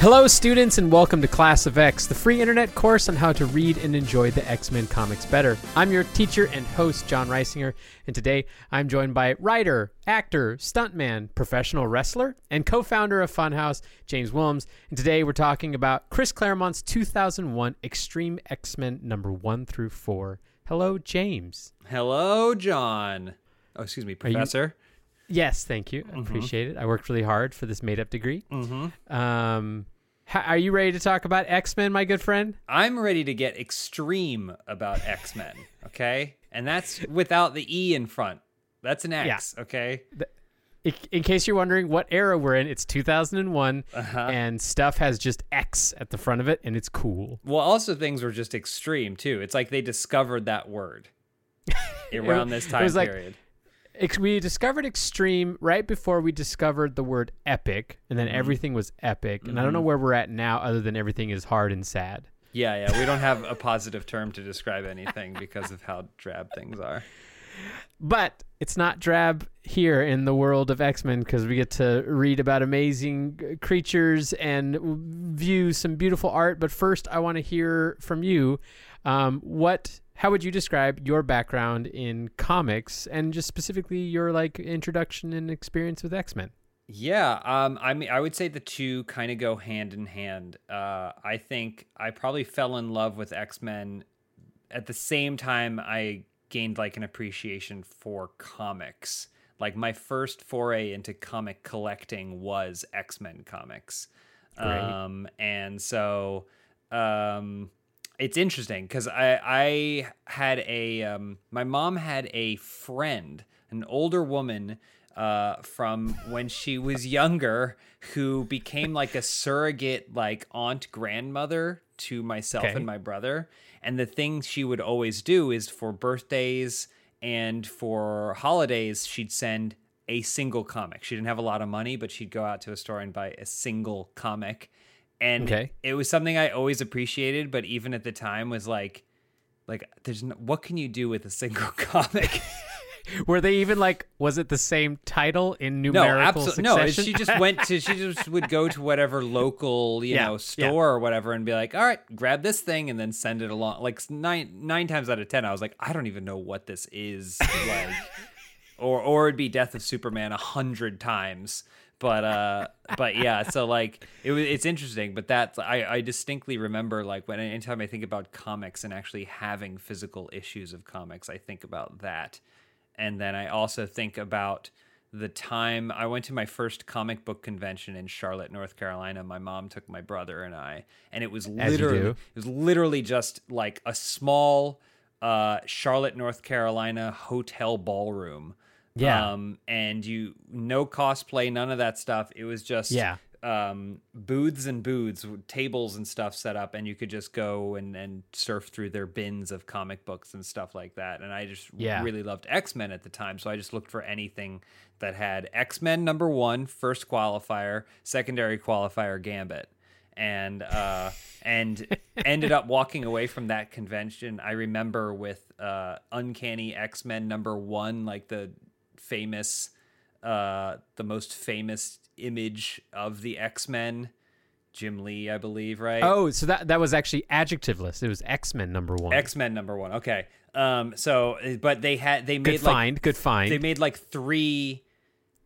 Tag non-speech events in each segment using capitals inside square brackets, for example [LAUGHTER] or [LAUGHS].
Hello, students, and welcome to Class of X, the free internet course on how to read and enjoy the X Men comics better. I'm your teacher and host, John Reisinger, and today I'm joined by writer, actor, stuntman, professional wrestler, and co founder of Funhaus, James Willems. And today we're talking about Chris Claremont's 2001 Extreme X Men number one through four. Hello, James. Hello, John. Oh, excuse me, Professor. Yes, thank you. I appreciate it. I worked really hard for this made up degree. Mm-hmm. Um, ha- are you ready to talk about X Men, my good friend? I'm ready to get extreme about X Men, okay? And that's without the E in front. That's an X, okay? In, in case you're wondering what era we're in, it's 2001, Uh-huh. and stuff has just X at the front of it, and it's cool. Well, also things were just extreme too. It's like they discovered that word [LAUGHS] around this it time was period. Ex- we discovered extreme right before we discovered the word epic, and then Mm-hmm. everything was epic. And I don't know where we're at now, other than everything is hard and sad. Yeah, yeah. We don't have a positive term to describe anything because of how drab things are. But it's not drab here in the world of X Men because we get to read about amazing creatures and view some beautiful art. But first, I want to hear from you. Um, what? How would you describe your background in comics and just specifically your like introduction and experience with X Men? Yeah, um, I mean, I would say the two kind of go hand in hand. Uh, I think I probably fell in love with X Men at the same time I gained like an appreciation for comics. Like my first foray into comic collecting was X Men comics, um, and so um, it's interesting because I I had a um, my mom had a friend, an older woman uh, from when she was younger, who became like a surrogate like aunt grandmother to myself Okay. and my brother. And the thing she would always do is for birthdays and for holidays, she'd send a single comic. She didn't have a lot of money, but she'd go out to a store and buy a single comic. And Okay. it was something I always appreciated, but even at the time was like, like there's no, what can you do with a single [LAUGHS] comic? [LAUGHS] Were they even like? Was it the same title in no, numerical no. succession? She just went to she [LAUGHS] just would go to whatever local you Yeah, know yeah. store or whatever and be like, all right, grab this thing and then send it along. Like nine nine times out of ten, I was like, I don't even know what this is like, or or it'd be Death of Superman a hundred times. But uh, but yeah, so like it was it's interesting. But that's I I distinctly remember like when anytime I think about comics and actually having physical issues of comics, I think about that and then I also think about the time I went to my first comic book convention in Charlotte, North Carolina. My mom took my brother and I, and it was literally it was literally just like a small uh, Charlotte, North Carolina hotel ballroom. Yeah. Um, and you no cosplay, none of that stuff. It was just Yeah. um, booths and booths, tables and stuff set up, and you could just go and, and surf through their bins of comic books and stuff like that. And I just Yeah. really loved X Men at the time, so I just looked for anything that had X Men number one, first qualifier, secondary qualifier, Gambit. And uh, and [LAUGHS] ended up walking away from that convention. I remember with uh, Uncanny X Men number one, like the famous uh the most famous image of the X-Men Jim Lee I believe right Oh, so that that was actually adjectiveless. It was X Men number one. X-Men number 1 okay um so but they had they good made like find. good find. they made like 3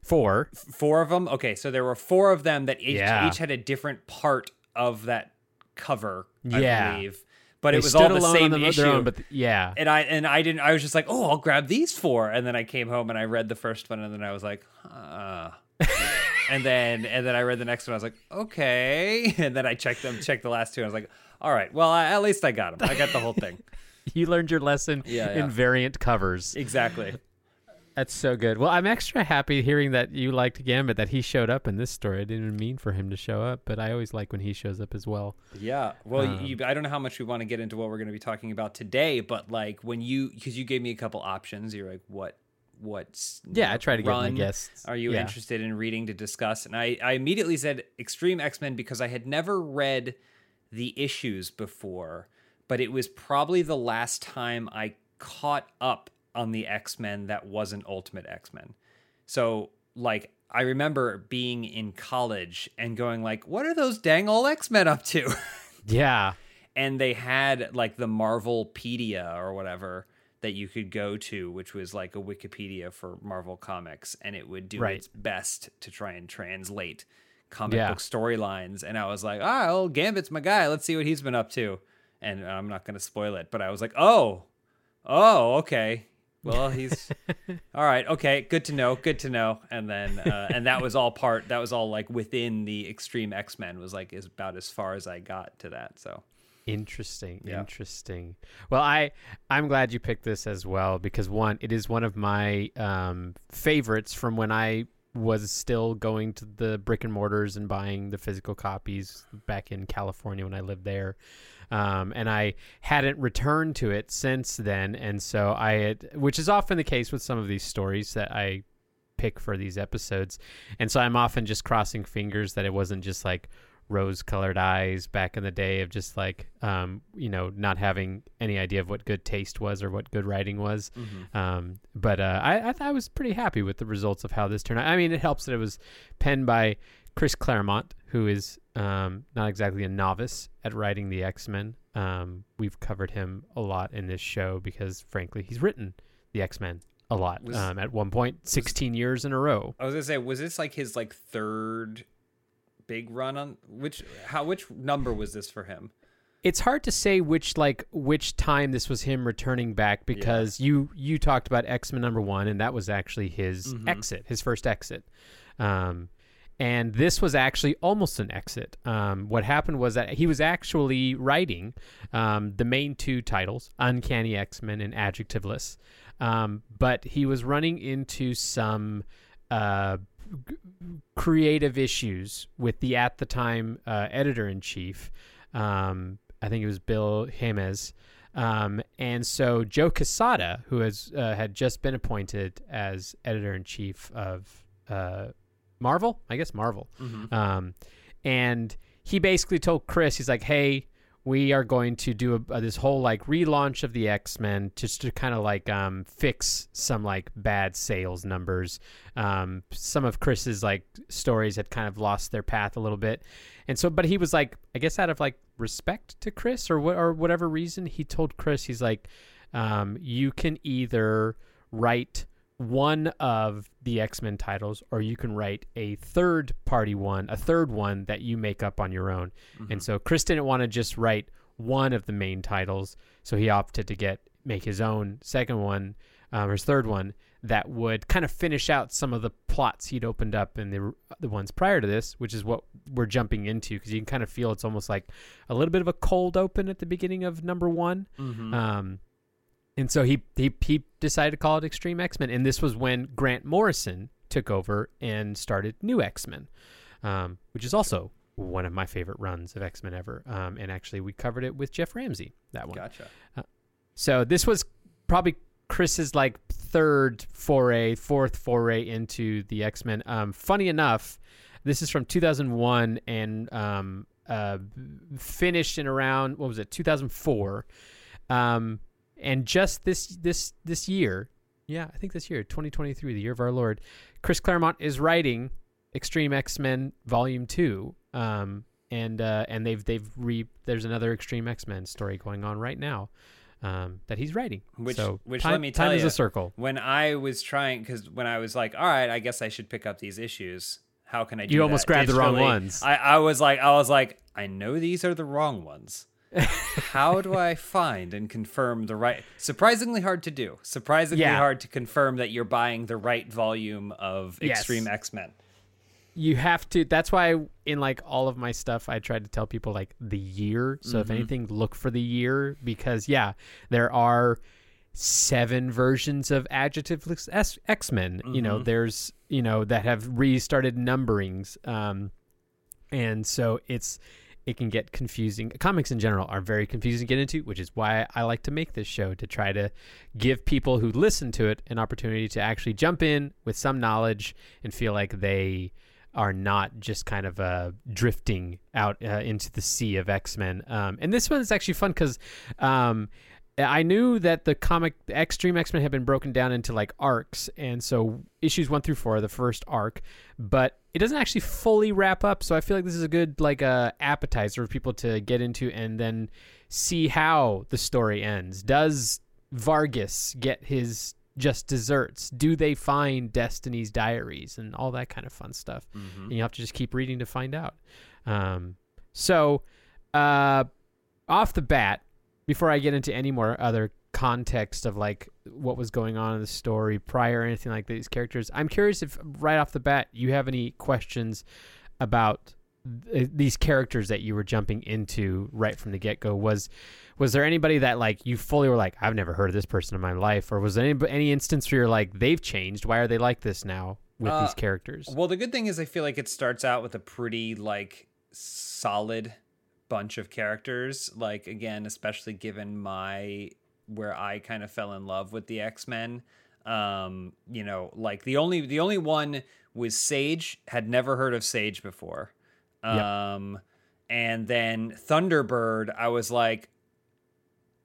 Four. four of them okay so there were four of them that each, Yeah. each had a different part of that cover I Yeah. believe but They it was all the same the- issue own, but th- yeah. and I and I didn't. I was just like, oh, I'll grab these four. And then I came home and I read the first one, and then I was like, huh. and then and then I read the next one. I was like, okay. [LAUGHS] And then I checked them, checked the last two. And I was like, all right. Well, I, at least I got them. I got the whole thing. [LAUGHS] You learned your lesson Yeah, in variant covers. exactly. That's so good. Well, I'm extra happy hearing that you liked Gambit, that he showed up in this story. I didn't mean for him to show up, but I always like when he shows up as well. Yeah. Well, Um, you, I don't know how much we want to get into what we're going to be talking about today, but like when you because you gave me a couple options, you're like, what what's Yeah, I try to get my run guests. Are you yeah. interested in reading to discuss? And I, I immediately said Extreme X Men because I had never read the issues before, but it was probably the last time I caught up on the X Men that wasn't Ultimate X Men. So, like, I remember being in college and going like, "What are those dang old X Men up to?" [LAUGHS] Yeah. and they had like the Marvelpedia or whatever that you could go to, which was like a Wikipedia for Marvel comics, and it would do Right. its best to try and translate comic Yeah. book storylines. And I was like, ah, well, Gambit's my guy. Let's see what he's been up to. And I'm not going to spoil it, but I was like, oh, oh, okay. Well, he's [LAUGHS] all right. Okay, good to know. Good to know. And then, uh, and that was all part. That was all like within the Extreme X Men. Was like is about as far as I got to that. So Interesting. Yeah. Interesting. Well, I I'm glad you picked this as well because one, it is one of my um, favorites from when I was still going to the brick and mortars and buying the physical copies back in California when I lived there. Um, and I hadn't returned to it since then, and so I had, which is often the case with some of these stories that I pick for these episodes, and so I'm often just crossing fingers that it wasn't just like rose colored eyes back in the day of just like um, you know not having any idea of what good taste was or what good writing was. Um, but uh, I, I, th- I was pretty happy with the results of how this turned out. I mean it helps that it was penned by chris claremont who is um, not exactly a novice at writing the x-men um, we've covered him a lot in this show because frankly he's written the x-men a lot Was- um, at one point 16 years in a row I was gonna say, was this like his like third big run on which how which number was this for him? it's hard to say which like which time this was him returning back because you you talked about X-Men number 1 and that was actually his Mhm. exit, his first exit. Um and this was actually almost an exit. Um, what happened was that he was actually writing um, the main two titles, Uncanny X Men and Adjectiveless, um, but he was running into some uh, g- creative issues with the at the time uh, editor in chief. Um, I think it was Bill James. Um, and so Joe Quesada, who has uh, had just been appointed as editor in chief of uh, Marvel, I guess Marvel, um, and he basically told Chris, he's like, "Hey, we are going to do a, this whole like relaunch of the X Men just to kind of like um, fix some like bad sales numbers. Um, some of Chris's like stories had kind of lost their path a little bit, and so but he was like, I guess out of like respect to Chris or what or whatever reason, he told Chris, he's like, um, you can either write one of the X-Men titles or you can write a third party one, a third one that you make up on your own. And so Chris didn't want to just write one of the main titles, so he opted to get make his own second one, um, or his third one that would kind of finish out some of the plots he'd opened up in the the ones prior to this, which is what we're jumping into because you can kind of feel it's almost like a little bit of a cold open at the beginning of number one. Mm-hmm. Um, and so he, he he decided to call it Extreme X Men, and this was when Grant Morrison took over and started New X Men, um, which is also one of my favorite runs of X Men ever. Um, and actually, we covered it with Jeff Ramsey that one. Gotcha. So this was probably Chris's like third foray, fourth foray into the X Men. Um, funny enough, this is from 2001 and um, uh, finished in around what was it 2004, um, and just this this this year, yeah, I think this year 2023, the year of our Lord, Chris Claremont is writing Extreme X Men Volume Two. Um, and uh, and they've they've re there's another Extreme X Men story going on right now um, that he's writing. Which- so which time, let me time tell is a circle. When I was trying, because when I was like, all right, I guess I should pick up these issues. How can I do You almost that grabbed the wrong ones. I, I was like, I was like, I know these are the wrong ones. How do I find and confirm the right? Surprisingly hard to do. Surprisingly Yeah. hard to confirm that you're buying the right volume of Yes. Extreme X Men. You have to. That's why in like all of my stuff, I tried to tell people like the year. So if anything, look for the year because yeah, there are seven versions of adjective X Men. You know, there's you know that have restarted numberings, um, and so it's it can get confusing. Comics in general are very confusing to get into, which is why I like to make this show to try to give people who listen to it an opportunity to actually jump in with some knowledge and feel like they are not just kind of uh, drifting out uh, into the sea of X Men. Um, and this one is actually fun because um, I knew that the comic Extreme X Men had been broken down into like arcs, and so issues one through four are the first arc, but it doesn't actually fully wrap up. So I feel like this is a good like uh, appetizer for people to get into and then see how the story ends. Does Vargas get his just desserts? Do they find Destiny's diaries and all that kind of fun stuff? Mhm. And you have to just keep reading to find out. Um, so, uh, off the bat, before I get into any more other context of like what was going on in the story prior or anything like these characters, I'm curious if right off the bat you have any questions about th- these characters that you were jumping into right from the get go. Was was there anybody that like you fully were like I've never heard of this person in my life, or was there any any instance where you're like they've changed? Why are they like this now with Uh, these characters? Well, the good thing is I feel like it starts out with a pretty like solid bunch of characters. Like again, especially given my where I kind of fell in love with the X-Men. Um, you know, like the only the only one was Sage, had never heard of Sage before. Yep. Um and then Thunderbird, I was like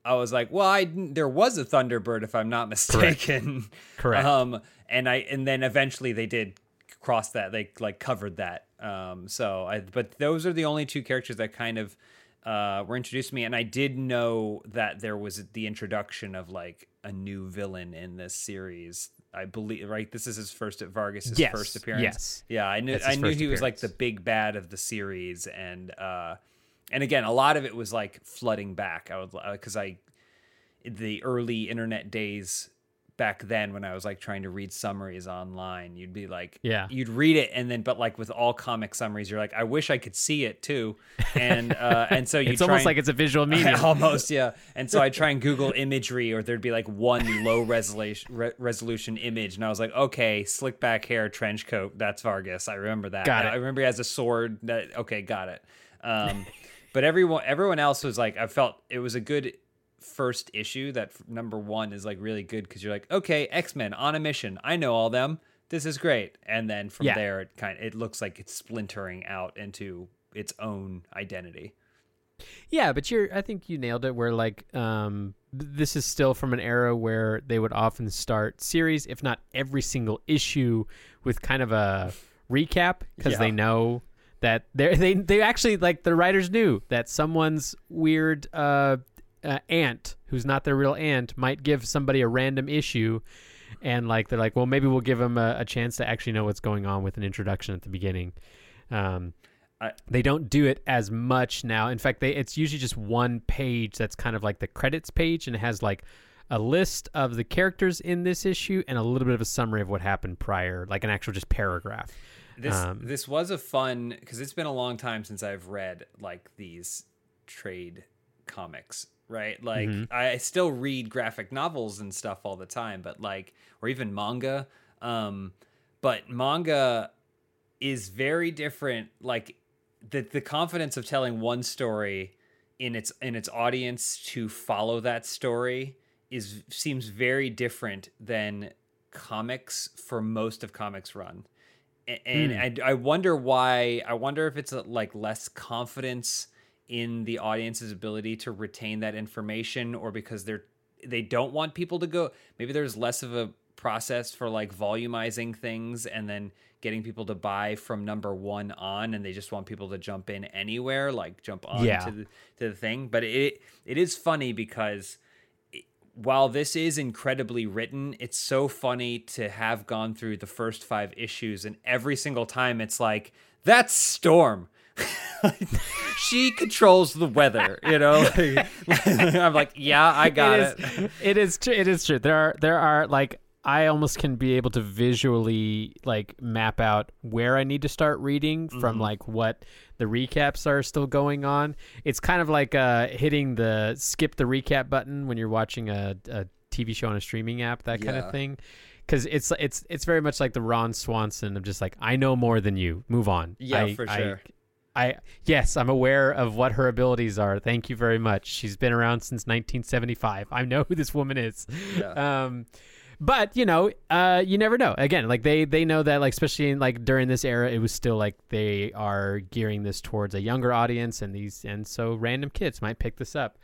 I was like, well, I there was a Thunderbird if I'm not [LAUGHS] mistaken. Correct. Um, and I and then eventually they did cross that. They like covered that. Um, so I but those are the only two characters that kind of uh, were introduced to me, and I did know that there was the introduction of like a new villain in this series. I believe right. This is his first Vargas's Yes, first appearance. yes. Yeah, I knew I knew he was like the big bad of the series, and uh, and again, a lot of it was like flooding back. I would because I the early internet days back then when I was like trying to read summaries online, you'd be like, Yeah. you'd read it and then, but like with all comic summaries, you're like, I wish I could see it too, and uh, [LAUGHS] and so you it's almost like it's a visual [LAUGHS] medium. almost yeah and so i try and google imagery or there'd be like one low resolution re- resolution image and i was like okay slick back hair trench coat that's vargas i remember that Got it. i remember he has a sword that okay got it [LAUGHS] um but everyone everyone else was like i felt it was a good first issue that number one is like really good because you're like okay x-men on a mission. I know all them. This is great. And then from Yeah. there it kind of it looks like it's splintering out into its own identity. Yeah, but you're I think you nailed it where like um this is still from an era where they would often start series if not every single issue with kind of a recap because they know that they're they they actually like the writers knew that someone's weird uh, uh aunt who's not their real aunt might give somebody a random issue and like they're like well maybe we'll give them a, a chance to actually know what's going on with an introduction at the beginning um I- they don't do it as much now. In fact, they it's usually just one page that's kind of like the credits page and it has like a list of the characters in this issue and a little bit of a summary of what happened prior, like an actual just paragraph. This Um, this was a fun because it's been a long time since I've read like these trade comics, right? Like Mhm. I, still read graphic novels and stuff all the time, but like or even manga. Um, but manga is very different. Like the the confidence of telling one story in its in its audience to follow that story is seems very different than comics for most of comics run and I, I wonder why i wonder if it's like less confidence in the audience's ability to retain that information or because they're they don't want people to go maybe there's less of a process for like volumizing things and then getting people to buy from number one on and they just want people to jump in anywhere like jump on Yeah. to the to the thing but it it is funny because while this is incredibly written, it's so funny to have gone through the first five issues, and every single time it's like, that's Storm. [LAUGHS] she controls the weather, you know? [LAUGHS] [LAUGHS] I'm like, yeah, I got it. is, it is true. It is true. There are there are like I almost can be able to visually like map out where I need to start reading from like what the recaps are still going on. It's kind of like uh, hitting the skip the recap button when you're watching a, a TV show on a streaming app, that kind of thing. Because it's it's it's very much like the Ron Swanson of just like I know more than you. Move on. Yeah, I- for sure. I yes, I'm aware of what her abilities are. Thank you very much. She's been around since 1975. I know [LAUGHS] who this woman is. Yeah. Um, but you know, uh, you never know. Again, like they they know that like especially in like during this era, it was still like they are gearing this towards a younger audience, and these and so random kids might pick this up.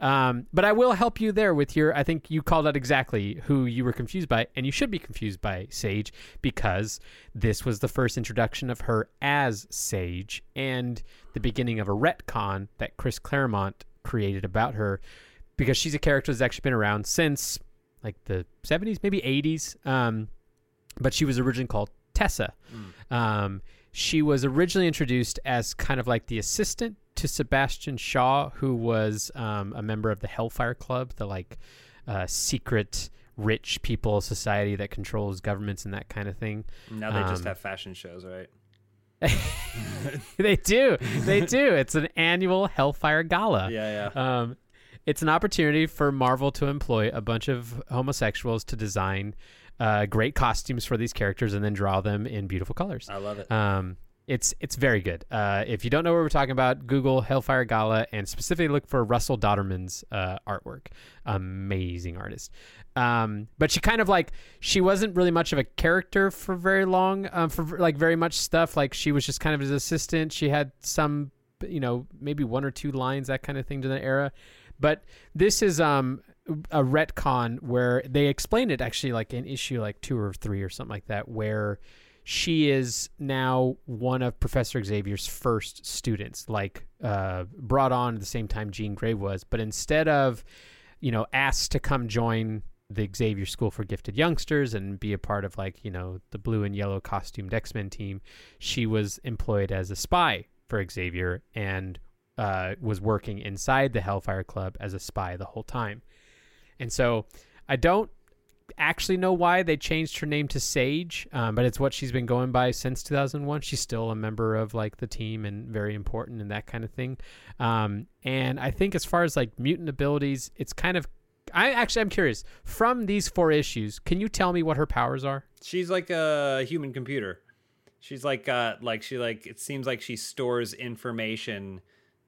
Um, but I will help you there with your. I think you called out exactly who you were confused by, and you should be confused by Sage because this was the first introduction of her as Sage and the beginning of a retcon that Chris Claremont created about her because she's a character that's actually been around since like the 70s, maybe 80s. Um, but she was originally called Tessa. Um, she was originally introduced as kind of like the assistant to Sebastian Shaw, who was um, a member of the Hellfire Club, the like uh, secret rich people society that controls governments and that kind of thing. Now they just Um, have fashion shows, right? [LAUGHS] they do, they do. It's an annual Hellfire Gala. Yeah, yeah. Um, it's an opportunity for Marvel to employ a bunch of homosexuals to design uh, great costumes for these characters and then draw them in beautiful colors. I love it. Um, it's it's very good. Uh, if you don't know what we're talking about, Google Hellfire Gala and specifically look for Russell Dauterman's uh, artwork. Amazing artist. Um, but she kind of like she wasn't really much of a character for very long. Um, for like very much stuff. Like she was just kind of his assistant. She had some, you know, maybe one or two lines that kind of thing to the era. But this is um a retcon where they explain it actually like an issue like two or three or something like that where she is now one of Professor Xavier's first students, like uh, brought on at the same time Jean Grey was, but instead of, you know, asked to come join the Xavier School for Gifted Youngsters and be a part of like, you know, the blue and yellow costumed X Men team, she was employed as a spy for Xavier and uh, was working inside the Hellfire Club as a spy the whole time. And so I don't actually know why they changed her name to Sage, um, but it's what she's been going by since 2001. She's still a member of like the team and very important and that kind of thing. Um, and I think as far as like mutant abilities, it's kind of. I actually I'm curious. From these four issues, can you tell me what her powers are? She's like a human computer. She's like uh like she like it seems like she stores information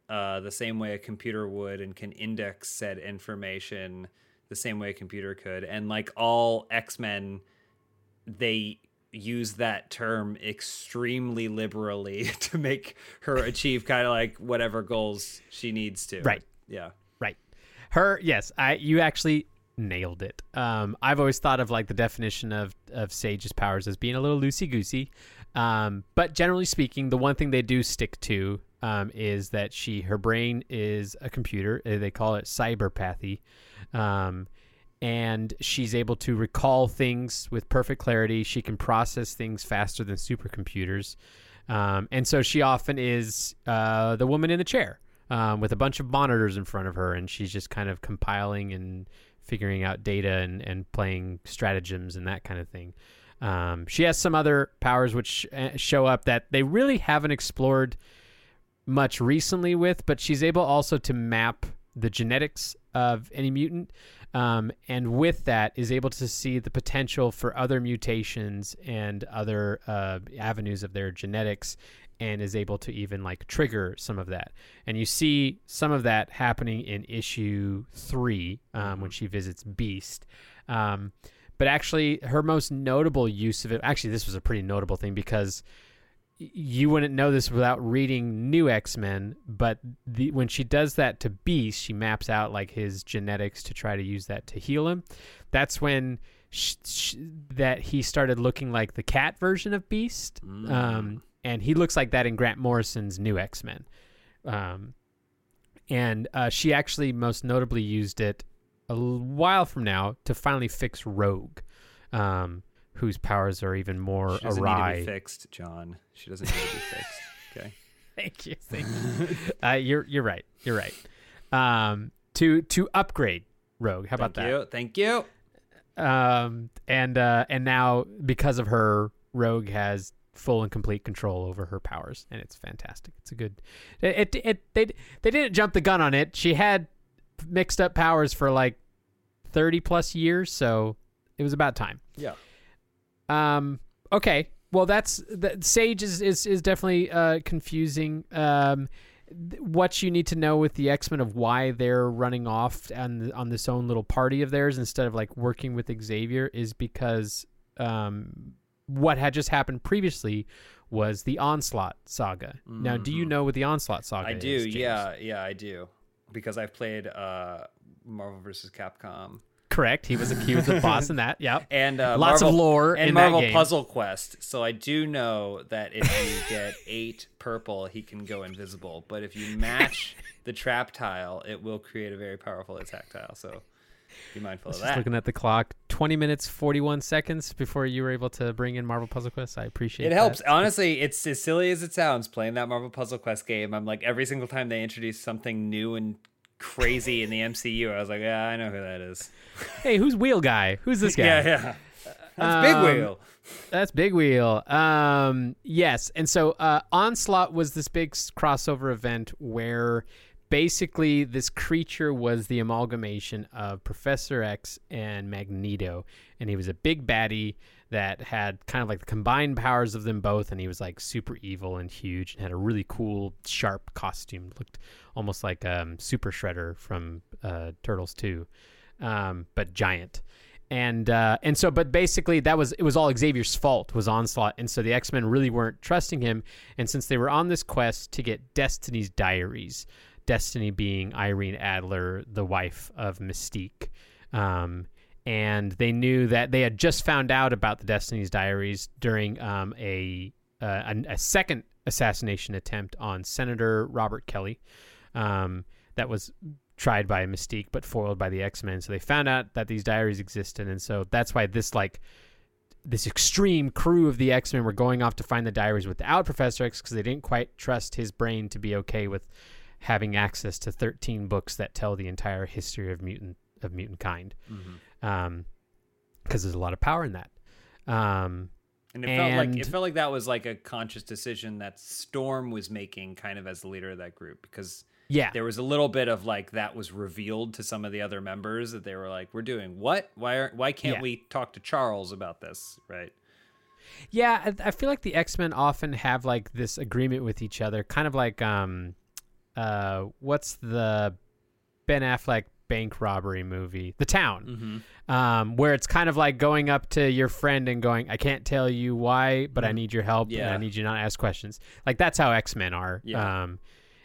uh the same way a computer would and can index said information the same way a computer could. And like all X-Men they use that term extremely liberally [LAUGHS] to make her achieve kind of like whatever goals she needs to. Right. Yeah. Right. Her, yes, I you actually nailed it. Um, I've always thought of like the definition of of Sage's powers as being a little loosey goosey, um, but generally speaking, the one thing they do stick to um, is that she her brain is a computer. They call it cyberpathy. Um, and she's able to recall things with perfect clarity. She can process things faster than supercomputers. Um, and so she often is uh, the woman in the chair um, with a bunch of monitors in front of her, and she's just kind of compiling and figuring out data and, and playing stratagems and that kind of thing. Um, she has some other powers which uh, show up that they really haven't explored much recently with, but she's able also to map the genetics of any mutant. Um, and with that, is able to see the potential for other mutations and other uh, avenues of their genetics, and is able to even like trigger some of that. And you see some of that happening in issue three um, when she visits Beast. Um, but actually, her most notable use of it, actually, this was a pretty notable thing because you wouldn't know this without reading New X Men, but the, when she does that to Beast, she maps out like his genetics to try to use that to heal him. That's when sh- sh- that he started looking like the cat version of Beast, um, and he looks like that in Grant Morrison's New X Men. Um, and uh, she actually most notably used it a while from now to finally fix Rogue. Um, whose powers are even more She doesn't awry. need to be fixed, John. She doesn't need to be fixed. [LAUGHS] Okay. Thank you. Thank you. uh, you're you're right. You're right. Um, to to upgrade Rogue. How about that? Thank you. Thank you. Um, and uh, and now because of her, Rogue has full and complete control over her powers, and it's fantastic. It's a good. It it, it they they didn't jump the gun on it. She had mixed up powers for like thirty plus years, so it was about time. Yeah. Um. Okay. Well, that's that. Sage is is is definitely uh confusing. Um, what you need to know with the X Men of why they're running off on on this own little party of theirs instead of like working with Xavier is because um what had just happened previously was the Onslaught saga. Now, do you know what the Onslaught saga I do. Yeah. Yeah, I do. because I've played uh, Marvel vs. Capcom Correct. He was a he was the boss in that. Yep. [LAUGHS] and uh, Lots of lore and in that Marvel. Puzzle Quest. So I do know that if you get [LAUGHS] eight purple, he can go invisible. But if you match [LAUGHS] the trap tile, it will create a very powerful attack tile. So be mindful of Just that. looking at the clock, twenty minutes forty one seconds before you were able to bring in Marvel Puzzle Quest. I appreciate It It helps. Honestly, it's as silly as it sounds playing that Marvel Puzzle Quest game. I'm like, every single time they introduce something new and crazy in the MCU, I was like, yeah, I know who that is. Hey, who's Wheel Guy? Who's this [LAUGHS] guy? Yeah, yeah. That's Big Um, Wheel. That's Big Wheel. Um, yes, and so uh, Onslaught was this big crossover event where basically this creature was the amalgamation of Professor X and Magneto, and he was a big baddie that had kind of like the combined powers of them both, and he was like super evil and huge, and had a really cool, sharp costume. Looked almost like um, Super Shredder from uh, Turtles Two, um, but giant and uh, and so but basically that was it was all Xavier's fault was onslaught and so the X-Men really weren't trusting him and since they were on this quest to get Destiny's diaries Destiny being Irene Adler the wife of Mystique um, and they knew that they had just found out about the Destiny's diaries during um, a, uh, a a second assassination attempt on Senator Robert Kelly um, that was tried by Mystique but foiled by the X Men. So they found out that these diaries existed, and so that's why this like this extreme crew of the X Men were going off to find the diaries without Professor X because they didn't quite trust his brain to be okay with having access to 13 books that tell the entire history of mutant of mutant kind. Mm-hmm. Um, because there's a lot of power in that. Um, And it felt like it felt like that was like a conscious decision that Storm was making, kind of as the leader of that group, because yeah, there was a little bit of like that was revealed to some of the other members that they were like, "We're doing what? Why aren't? Why can't Yeah. we talk to Charles about this?" Right? Yeah, I, I feel like the X Men often have like this agreement with each other, kind of like um, uh, what's the Ben Affleck bank robbery movie, The Town, Mm-hmm. um, where it's kind of like going up to your friend and going, "I can't tell you why, but I Mhm. need your help, and Yeah. I need you not to ask questions." Like that's how X Men are. Yeah. Um,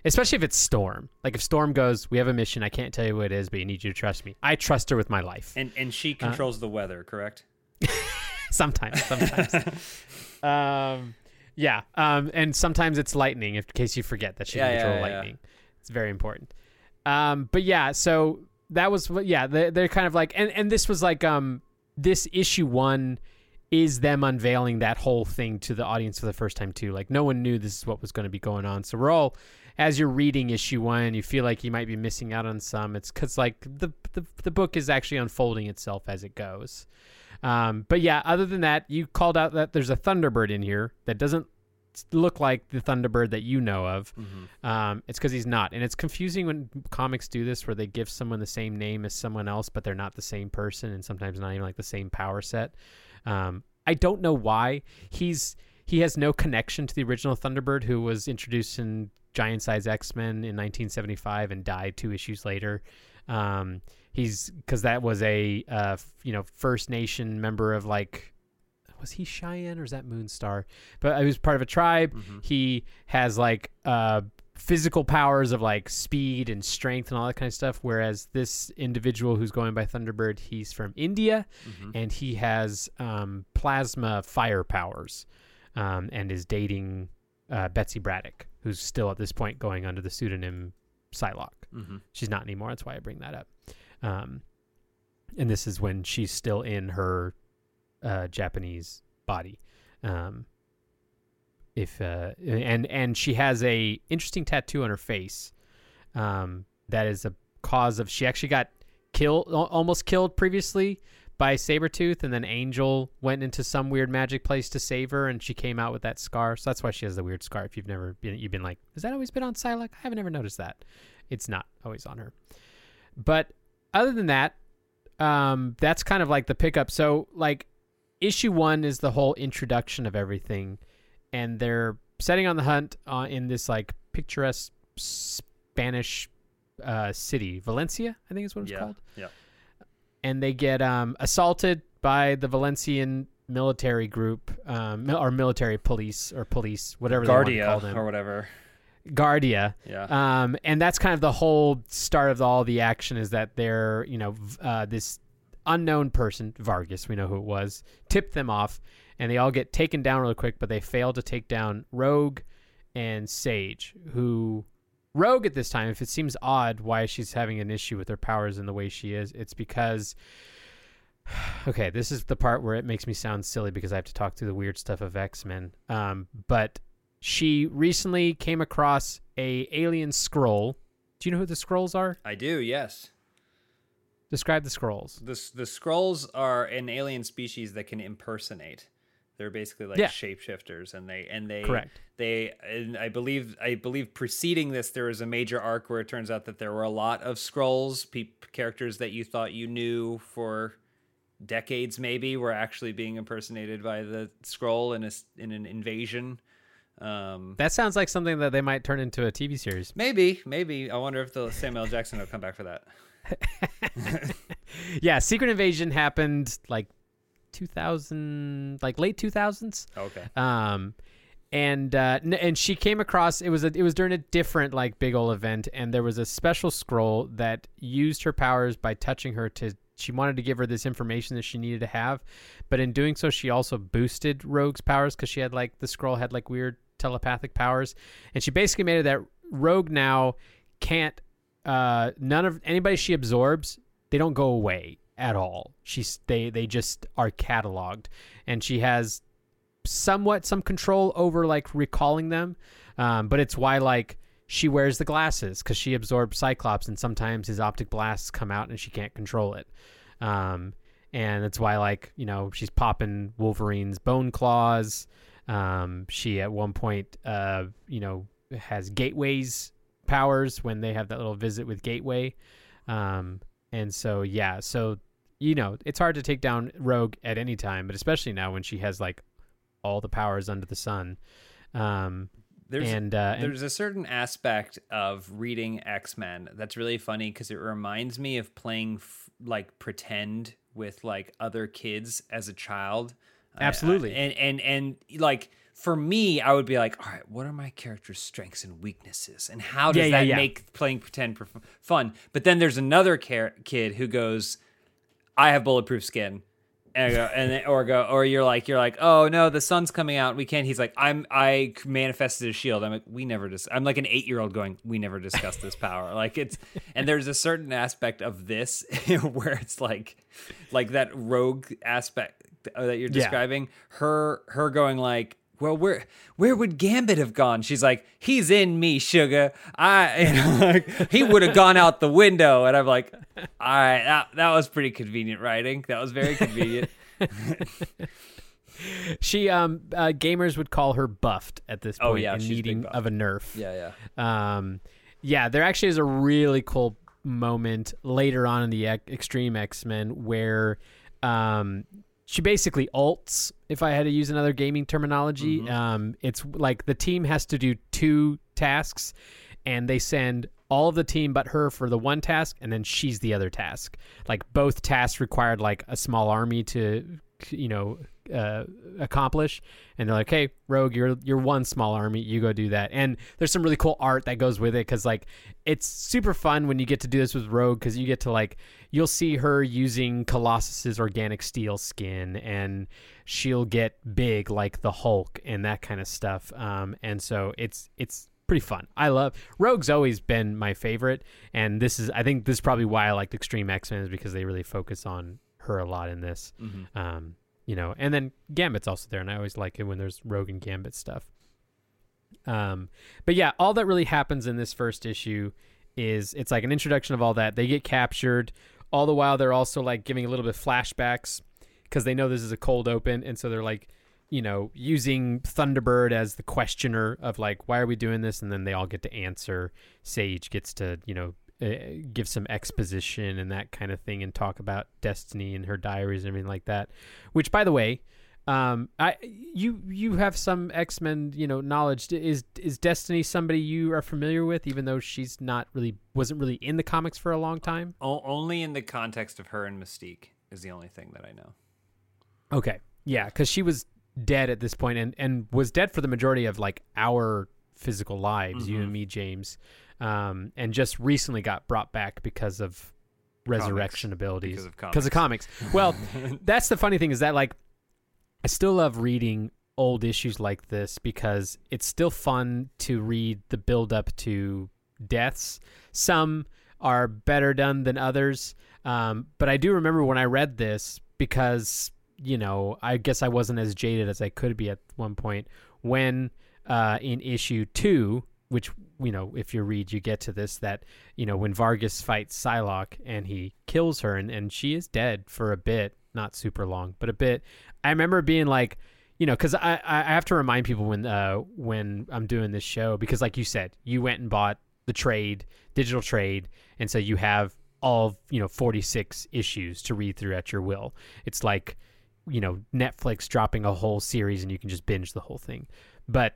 especially if it's Storm. Like if Storm goes, "We have a mission. I can't tell you what it is, but you need you to trust me." I trust her with my life. And and she controls the weather, correct? [LAUGHS] sometimes sometimes [LAUGHS] um yeah um and sometimes it's lightning if, in case you forget that she Yeah, can yeah, control yeah, yeah. lightning it's very important um but yeah so that was what yeah they, they're kind of like and and this was like um this issue one is them unveiling that whole thing to the audience for the first time too. Like no one knew this is what was going to be going on. So we're all as you're reading issue one you feel like you might be missing out on some. It's because like the, the the book is actually unfolding itself as it goes. Um, but yeah, other than that, you called out that there's a Thunderbird in here that doesn't look like the Thunderbird that you know of. Mm-hmm. Um, it's because he's not, and it's confusing when comics do this, where they give someone the same name as someone else, but they're not the same person, and sometimes not even like the same power set. Um, I don't know why he's he has no connection to the original Thunderbird, who was introduced in Giant Size X Men in 1975 and died two issues later. Um, he's because that was a uh, f- you know First Nation member of like was he Cheyenne or is that Moonstar? But he was part of a tribe. Mhm. He has like uh, physical powers of like speed and strength and all that kind of stuff. Whereas this individual who's going by Thunderbird, he's from India Mhm. and he has um, plasma fire powers um, and is dating uh, Betsy Braddock, who's still at this point going under the pseudonym Psylocke. Mhm. She's not anymore. That's why I bring that up. Um, and this is when she's still in her uh, Japanese body. Um, if uh, and and she has a interesting tattoo on her face. Um, that is a cause of she actually got killed, almost killed previously by Sabretooth, and then Angel went into some weird magic place to save her, and she came out with that scar. So that's why she has the weird scar. If you've never been, you've been like, has that always been on Psylocke? I haven't ever noticed that. It's not always on her. But other than that, um, that's kind of like the pickup. So like, issue one is the whole introduction of everything, and they're setting on the hunt uh, in this like picturesque Spanish uh, city, Valencia, I think is what it's Yeah. called Yeah. and they get um, assaulted by the Valencian military group um, or military police or police, whatever they want to call them. or whatever. Guardia. Yeah. Um, and that's kind of the whole start of all the action is that they're, you know, uh, this unknown person, Vargas, we know who it was, tipped them off, and they all get taken down really quick, but they fail to take down Rogue and Sage, who. Rogue at this time, if it seems odd why she's having an issue with her powers in the way she is, it's because. [SIGHS] Okay, this is the part where it makes me sound silly because I have to talk through the weird stuff of X Men. Um, but she recently came across a alien Skrull. Do you know who the Skrulls are? I do. Yes. Describe the Skrulls. The the Skrulls are an alien species that can impersonate. They're basically like Yeah. shapeshifters, and they and they Correct. They and I believe I believe preceding this there was a major arc where it turns out that there were a lot of Skrulls, peop characters that you thought you knew for decades maybe were actually being impersonated by the Skrull in a in an invasion. Um, That sounds like something that they might turn into a TV series. maybe maybe I wonder if the Samuel Jackson will come back for that. [LAUGHS] Yeah, Secret Invasion happened like 2000, like late 2000s. Okay. Um, and uh, and she came across it was a, it was during a different like big old event, and there was a special Skrull that used her powers by touching her to. She wanted to give her this information that she needed to have, but in doing so, she also boosted Rogue's powers because she had like the Skrull had like weird telepathic powers, and she basically made it that Rogue now can't. Uh, none of anybody she absorbs, they don't go away at all. She's they they just are cataloged, and she has somewhat some control over like recalling them. Um, but it's why like she wears the glasses because she absorbs cyclops and sometimes his optic blasts come out and she can't control it. Um, and that's why like you know she's popping wolverine's bone claws. Um, she at one point uh, you know has gateways powers when they have that little visit with gateway um, and so yeah so you know it's hard to take down rogue at any time but especially now when she has like all the powers under the sun. Um, There's and, uh, and there's a certain aspect of reading X Men that's really funny because it reminds me of playing f- like pretend with like other kids as a child. I- Absolutely. and and and like for me, I would be like, all right, what are my character's strengths and weaknesses, and how does Yeah, yeah, that yeah. make playing pretend fun? But then there's another car- kid who goes, I have bulletproof skin. And, I go, and then, or go, or you're like, you're like, oh no, the sun's coming out. We can't. He's like, I'm, I manifested a shield. I'm like, we never just. I'm like an eight year old going, we never discussed this power. [LAUGHS] Like it's, and there's a certain aspect of this [LAUGHS] where it's like, like that rogue aspect uh, that you're describing. Her, her going like, well, where where would Gambit have gone? She's like, he's in me, sugar. I, [LAUGHS] like, he would have gone out the window, and I'm like, all right, that that was pretty convenient writing. That was very convenient. [LAUGHS] [LAUGHS] she, um, uh, gamers would call her buffed at this point Oh, yeah, in needing of a nerf. yeah, yeah. Um, yeah, there actually is a really cool moment later on in the Extreme X Men where um, she basically ults. If I had to use another gaming terminology, Mm-hmm. um, it's like the team has to do two tasks, and they send all of the team but her for the one task, and then she's the other task. Like both tasks required like a small army to, you know, uh, accomplish. And they're like hey rogue you're you're one small army. You go do that. And there's some really cool art that goes with it because like it's super fun when you get to do this with rogue because you get to like you'll see her using colossus's organic steel skin and she'll get big like the hulk and that kind of stuff. Um and so it's it's pretty fun. I love rogue's always been my favorite. And this is i think this is probably why i liked extreme x-men is because they really focus on her a lot in this. Mm-hmm. um, you know, and then Gambit's also there, and I always like it when there's Rogue and Gambit stuff. Um, but yeah, all that really happens in this first issue is it's like an introduction of all that. They get captured. All the while, they're also like giving a little bit of flashbacks because they know this is a cold open, and so they're like, you know, using Thunderbird as the questioner of like, why are we doing this? And then they all get to answer. Sage gets to, you know, uh, give some exposition and that kind of thing and talk about destiny and her diaries and everything like that. Which by the way um i you you have some x-men you know knowledge. Is is destiny somebody you are familiar with even though she's not really wasn't really in the comics for a long time? O- only in the context of her and Mystique is the only thing that I know. okay. Yeah because she was dead at this point and and was dead for the majority of like our physical lives, you and me, James, um, and just recently got brought back because of resurrection abilities Because of of comics. Well, [LAUGHS] that's the funny thing is that like I still love reading old issues like this because it's still fun to read the build up to deaths. Some are better done than others. Um, but I do remember when I read this because, you know, I guess I wasn't as jaded as I could be at one point when uh, in issue two, which, you know, if you read, you get to this that, you know, when Vargas fights Psylocke and he kills her and, and she is dead for a bit, not super long, but a bit. I remember being like, you know, because I, I have to remind people when uh, when I'm doing this show because, like you said, you went and bought the trade, digital trade, and so you have all you know 46 issues to read through at your will. It's like you know Netflix dropping a whole series and you can just binge the whole thing. But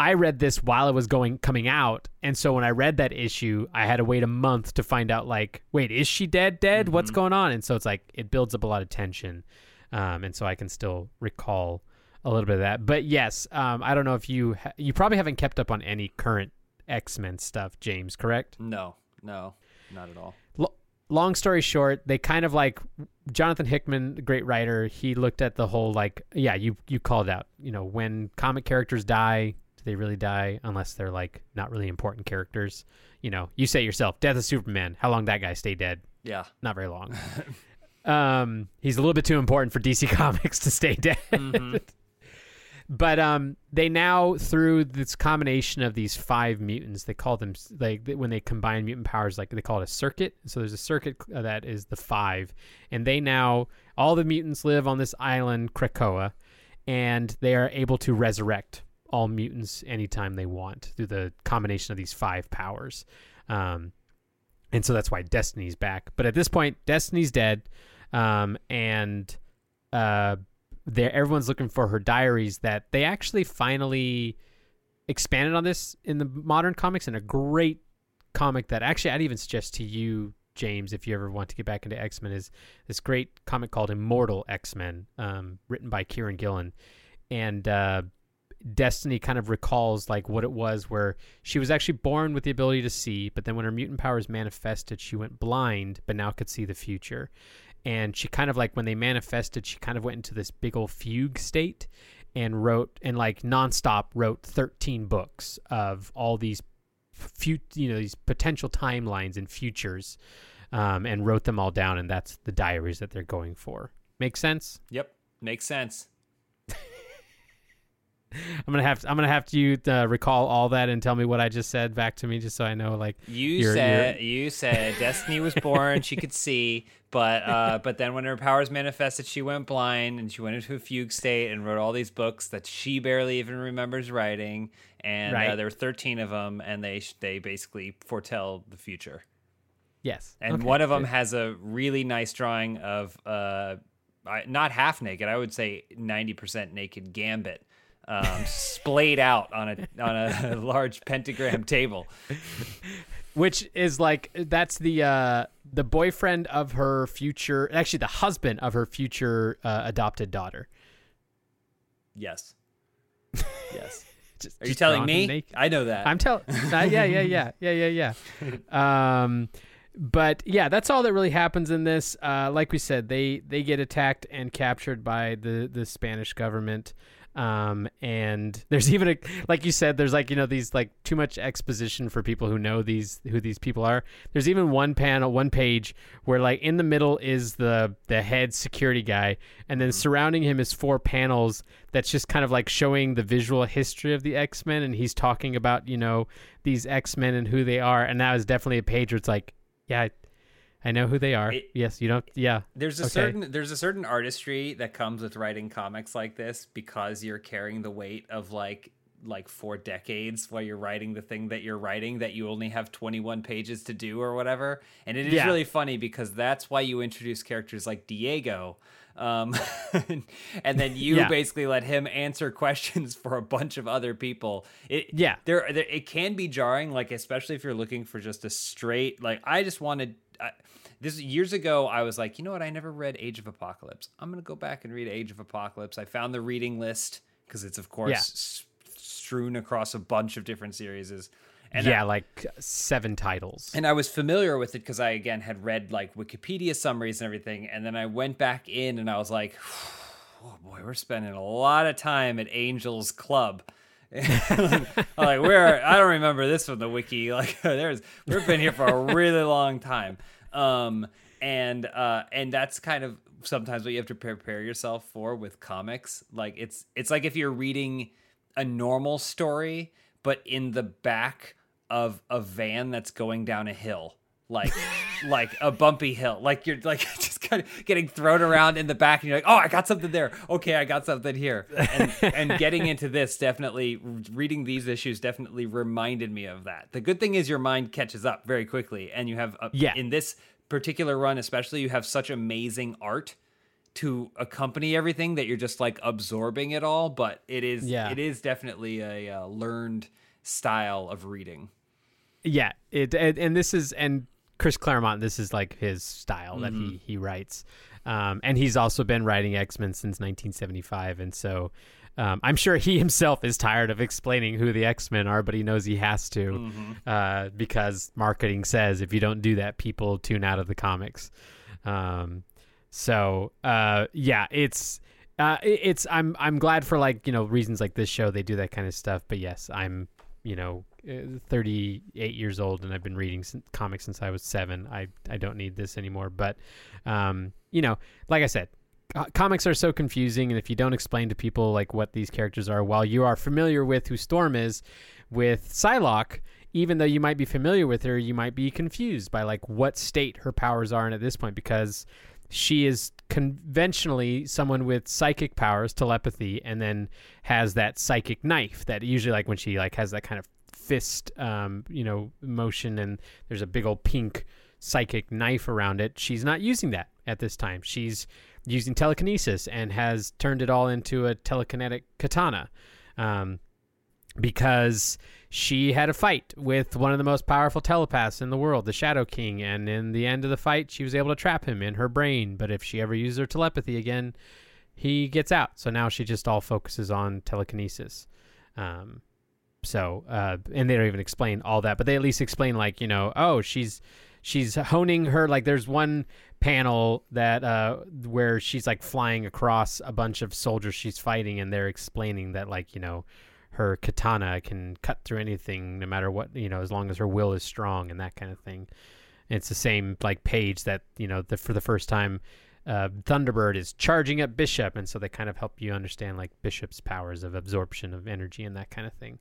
I read this while it was going coming out, and so when I read that issue, I had to wait a month to find out like, wait, is she dead? Dead? What's going on? And so it's like it builds up a lot of tension, um, and so I can still recall a little bit of that. But yes, um, I don't know if you ha- you probably haven't kept up on any current X Men stuff, James. Correct? No, no, not at all. L- long story short, they kind of like Jonathan Hickman, great writer. He looked at the whole like, yeah, you you called out. You know, when comic characters die, do they really die unless they're like not really important characters? You know, you say it yourself, Death of Superman. How long that guy stay dead? Yeah. Not very long. [LAUGHS] um, he's a little bit too important for DC [LAUGHS] Comics to stay dead. Mhm. But um, they now through this combination of these five mutants, they call them like when they combine mutant powers, like they call it a circuit. So there's a circuit uh, that is the five, and they now all the mutants live on this island Krakoa, and they are able to resurrect all mutants anytime they want through the combination of these five powers. Um, and so that's why Destiny's back. But at this point, Destiny's dead, um, and uh, everyone's looking for her diaries. That they actually finally expanded on this in the modern comics in a great comic that actually I'd even suggest to you, James, if you ever want to get back into X Men, is this great comic called Immortal X Men, um, written by Kieron Gillen, and uh, Destiny kind of recalls like what it was where she was actually born with the ability to see, but then when her mutant powers manifested, she went blind, but now could see the future. And she kind of like when they manifested, she kind of went into this big old fugue state and wrote and like nonstop wrote 13 books of all these few you know these potential timelines and futures um, and wrote them all down and that's the diaries that they're going for make sense Yep. Makes sense. [LAUGHS] i'm gonna have to, i'm gonna have to you uh, recall all that and tell me what i just said back to me just so i know like You You're- said you said Destiny was born, she could see, but uh, [LAUGHS] but then when her powers manifested, she went blind and she went into a fugue state and wrote all these books that she barely even remembers writing. And uh, there were thirteen of them, and they they basically foretell the future. yes And Okay, one of them has a really nice drawing of uh, not half naked. I would say ninety percent naked Gambit, um, splayed out on a on a [LAUGHS] large pentagram table. which is like that's the uh the boyfriend of her future actually the husband of her future uh, adopted daughter Yes. Yes. [LAUGHS] Just- Are you telling me? naked. I know that. I'm telling. Uh, yeah, yeah, yeah, [LAUGHS] yeah, yeah, yeah. Um, but yeah, that's all that really happens in this. Uh, like we said, they they get attacked and captured by the the Spanish government. Um, and there's [LAUGHS] even a like you said, there's like you know these like too much exposition for people who know these who these people are. There's even one panel, one page where like in the middle is the the head security guy, and then surrounding him is four panels that's just kind of like showing the visual history of the X Men, and he's talking about you know these X Men and who they are, and that was definitely a page where it's like, yeah, I, know who they are. It- yes, you don't. Yeah, there's a Okay. certain there's a certain artistry that comes with writing comics like this because you're carrying the weight of like like four decades while you're writing the thing that you're writing that you only have 21 pages to do or whatever. And it is Yeah. really funny because that's why you introduce characters like Diego. Um, [LAUGHS] and then you Yeah. basically let him answer questions for a bunch of other people. It, Yeah. there, there it can be jarring like especially if you're looking for just a straight like i just wanted I, this years ago i was like you know what i never read age of apocalypse i'm gonna go back and read age of apocalypse i found the reading list because it's of course Yeah. s- strewn across a bunch of different series. And yeah, I, like seven titles. And I was familiar with it because I again had read like Wikipedia summaries and everything, and then I went back in and I was like, [SIGHS] oh boy, we're spending a lot of time at Angels Club. [LAUGHS] like we're I don't remember this from the wiki. [LAUGHS] Like there's we've been here for a really long time. Um and uh and that's kind of sometimes what you have to prepare yourself for with comics. Like it's it's like if you're reading a normal story, but in the back of a van that's going down a hill like like a bumpy hill. Like you're like [LAUGHS] just kind of getting thrown around in the back and you're like oh i got something there. Okay i got something here. And, and [LAUGHS] getting into this definitely reading these issues definitely reminded me of that. The good thing is your mind catches up very quickly and you have a, yeah. in this particular run especially you have such amazing art to accompany everything that you're just like absorbing it all but it is yeah. it is definitely a, a learned style of reading. Yeah, it and, and, this is and Chris Claremont. This is like his style mm-hmm. that he mm-hmm. he writes, um, and he's also been writing X Men since 1975, and so. Um, I'm sure he [LAUGHS] himself is tired of explaining who the X Men are, but he knows he has to mm-hmm. uh, because marketing says if you don't do that, people tune out of the comics. Um, so uh, yeah, it's uh, it's I'm I'm glad for like you know reasons like this show they do that kind of stuff. But yes, I'm you know 38 years old and I've been reading comics since I was seven. I, I don't need this anymore. But, um, you know, like I said, comics are so confusing. And if you don't explain to people like what these characters are, while you are familiar with who Storm is, with Psylocke, even though you might be familiar with her, you might be confused by like what state her powers are in at this point because she is conventionally someone with psychic powers, telepathy, and then has that psychic knife that usually like when she like has that kind of fist, um, you know, motion, and there's a big old pink psychic knife around it. She's not using that at this time. She's using telekinesis and has turned it all into a telekinetic katana. Um, because she had a fight with one of the most powerful telepaths in the world, the Shadow King, and in the end of the fight, she was able to trap him in her brain. But if she ever uses her telepathy again, he gets out. So now she just all focuses on telekinesis. Um, so, uh, and they don't even explain all that, but they at least explain like, you know, oh, she's she's honing her like there's one panel that uh where she's like flying across a bunch of soldiers she's fighting and they're explaining that like, you know, her katana can cut through anything no matter what, you know, as long as her will is strong and that kind of thing. And it's the same like page that, you know, the, for the first time uh, Thunderbird is charging at Bishop, and so they kind of help you understand like Bishop's powers of absorption of energy and that kind of thing.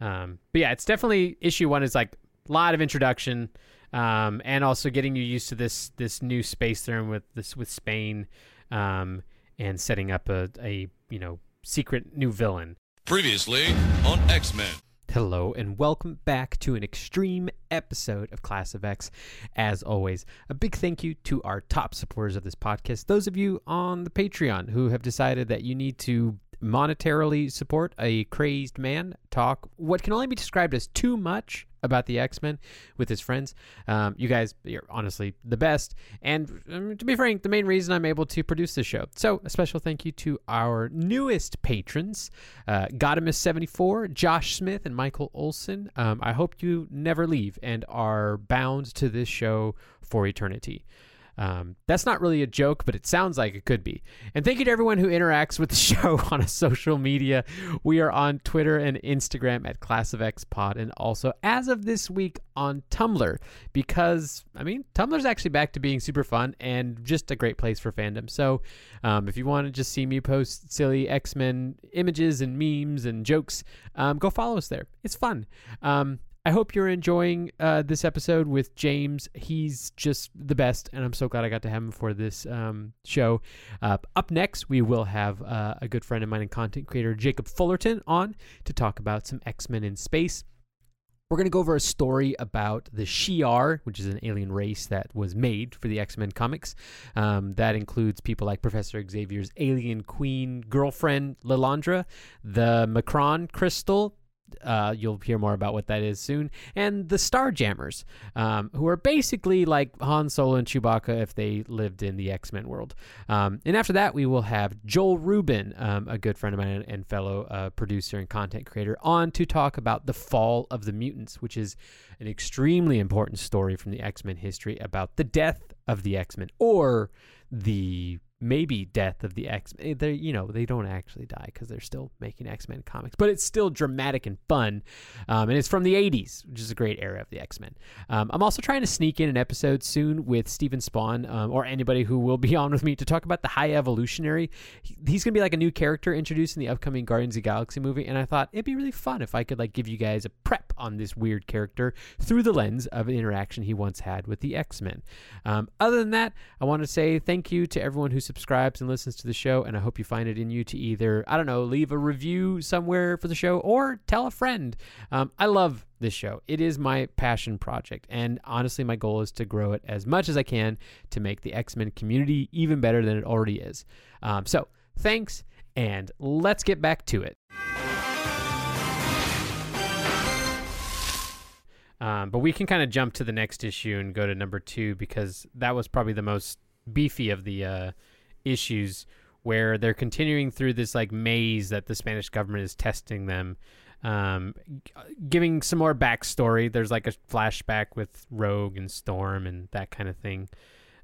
Um, but yeah, it's definitely issue one is like a lot of introduction, um, and also getting you used to this this new space there with this with Spain, um, and setting up a, a you know secret new villain. Previously on X Men. Hello and welcome back to an extreme episode of Class of X. As always, a big thank you to our top supporters of this podcast, those of you on the Patreon who have decided that you need to monetarily support a crazed man talk what can only be described as too much about the X-Men with his friends. Um, you guys, you're honestly the best. And um, to be frank, the main reason I'm able to produce this show. So a special thank you to our newest patrons, uh, Godimus74, Josh Smith, and Michael Olson. Um, I hope you never leave and are bound to this show for eternity. Um, that's not really a joke, but it sounds like it could be. And thank you to everyone who interacts with the [LAUGHS] show on a social media. We are on Twitter and Instagram at Class of X Pod, and also as of this week on Tumblr, because I mean Tumblr's actually back to being super fun and just a great place for fandom. So um, if you want to just see me post silly X Men images and memes and jokes, um, go follow us there. It's fun. I hope you're enjoying uh, this episode with James. He's just the best, and I'm so glad I got to have him for this um, show. Uh, up next, we will have uh, a good friend of mine and content creator, Jacob Fullerton, on to talk about some X Men in space. We're going to go over a story about the Shi'ar, which is an alien race that was made for the X Men comics. Um, that includes people like Professor Xavier's alien queen girlfriend, Lilandra, the M'Kraan crystal. Uh, you'll hear more about what that is soon. And the Starjammers, um, who are basically like Han Solo and Chewbacca if they lived in the X Men world. Um, and after that, we will have Joel Rubin, um, a good friend of mine and fellow uh, producer and content creator, on to talk about the fall of the mutants, which is an extremely important story from the X Men history about the death of the X Men or the maybe death of the X Men. They you know they don't actually die because they're still making X Men comics, but it's still dramatic and fun, um, and it's from the '80s, which is a great era of the X Men. Um, I'm also trying to sneak in an episode soon with Steven Spawn um, or anybody who will be [LAUGHS] on with me to talk about the High Evolutionary. He- he's gonna be like a new character introduced in the upcoming Guardians of the Galaxy movie, and I thought it'd be really fun if I could like give you guys a prep on this weird character through the lens of an interaction he once had with the X Men. Um, other than that, I want to say thank you to everyone who subscribes and listens to the show, and I hope you find it in you to either, I don't know, leave a review somewhere for the show or tell a friend. Um, I love this show. It is my passion project, and honestly, my goal is to grow it as much as I can to make the X Men community even better than it already is. Um, so, thanks, and let's get back to it. Um, but we can kind of jump to the next issue and go to number two because that was probably the most beefy of the uh, issues where they're continuing through this like maze that the Spanish government is testing them. Um, giving some more backstory. There's like a flashback with Rogue and Storm and that kind of thing.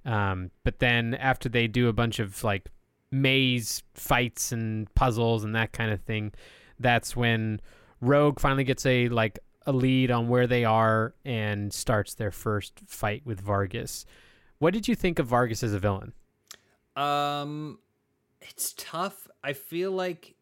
Um, but then after they do a bunch of like maze fights and puzzles and that kind of thing, that's when Rogue finally gets a like a lead on where they are and starts their first fight with Vargas. What did you think of Vargas as a villain? Um, it's tough. I feel like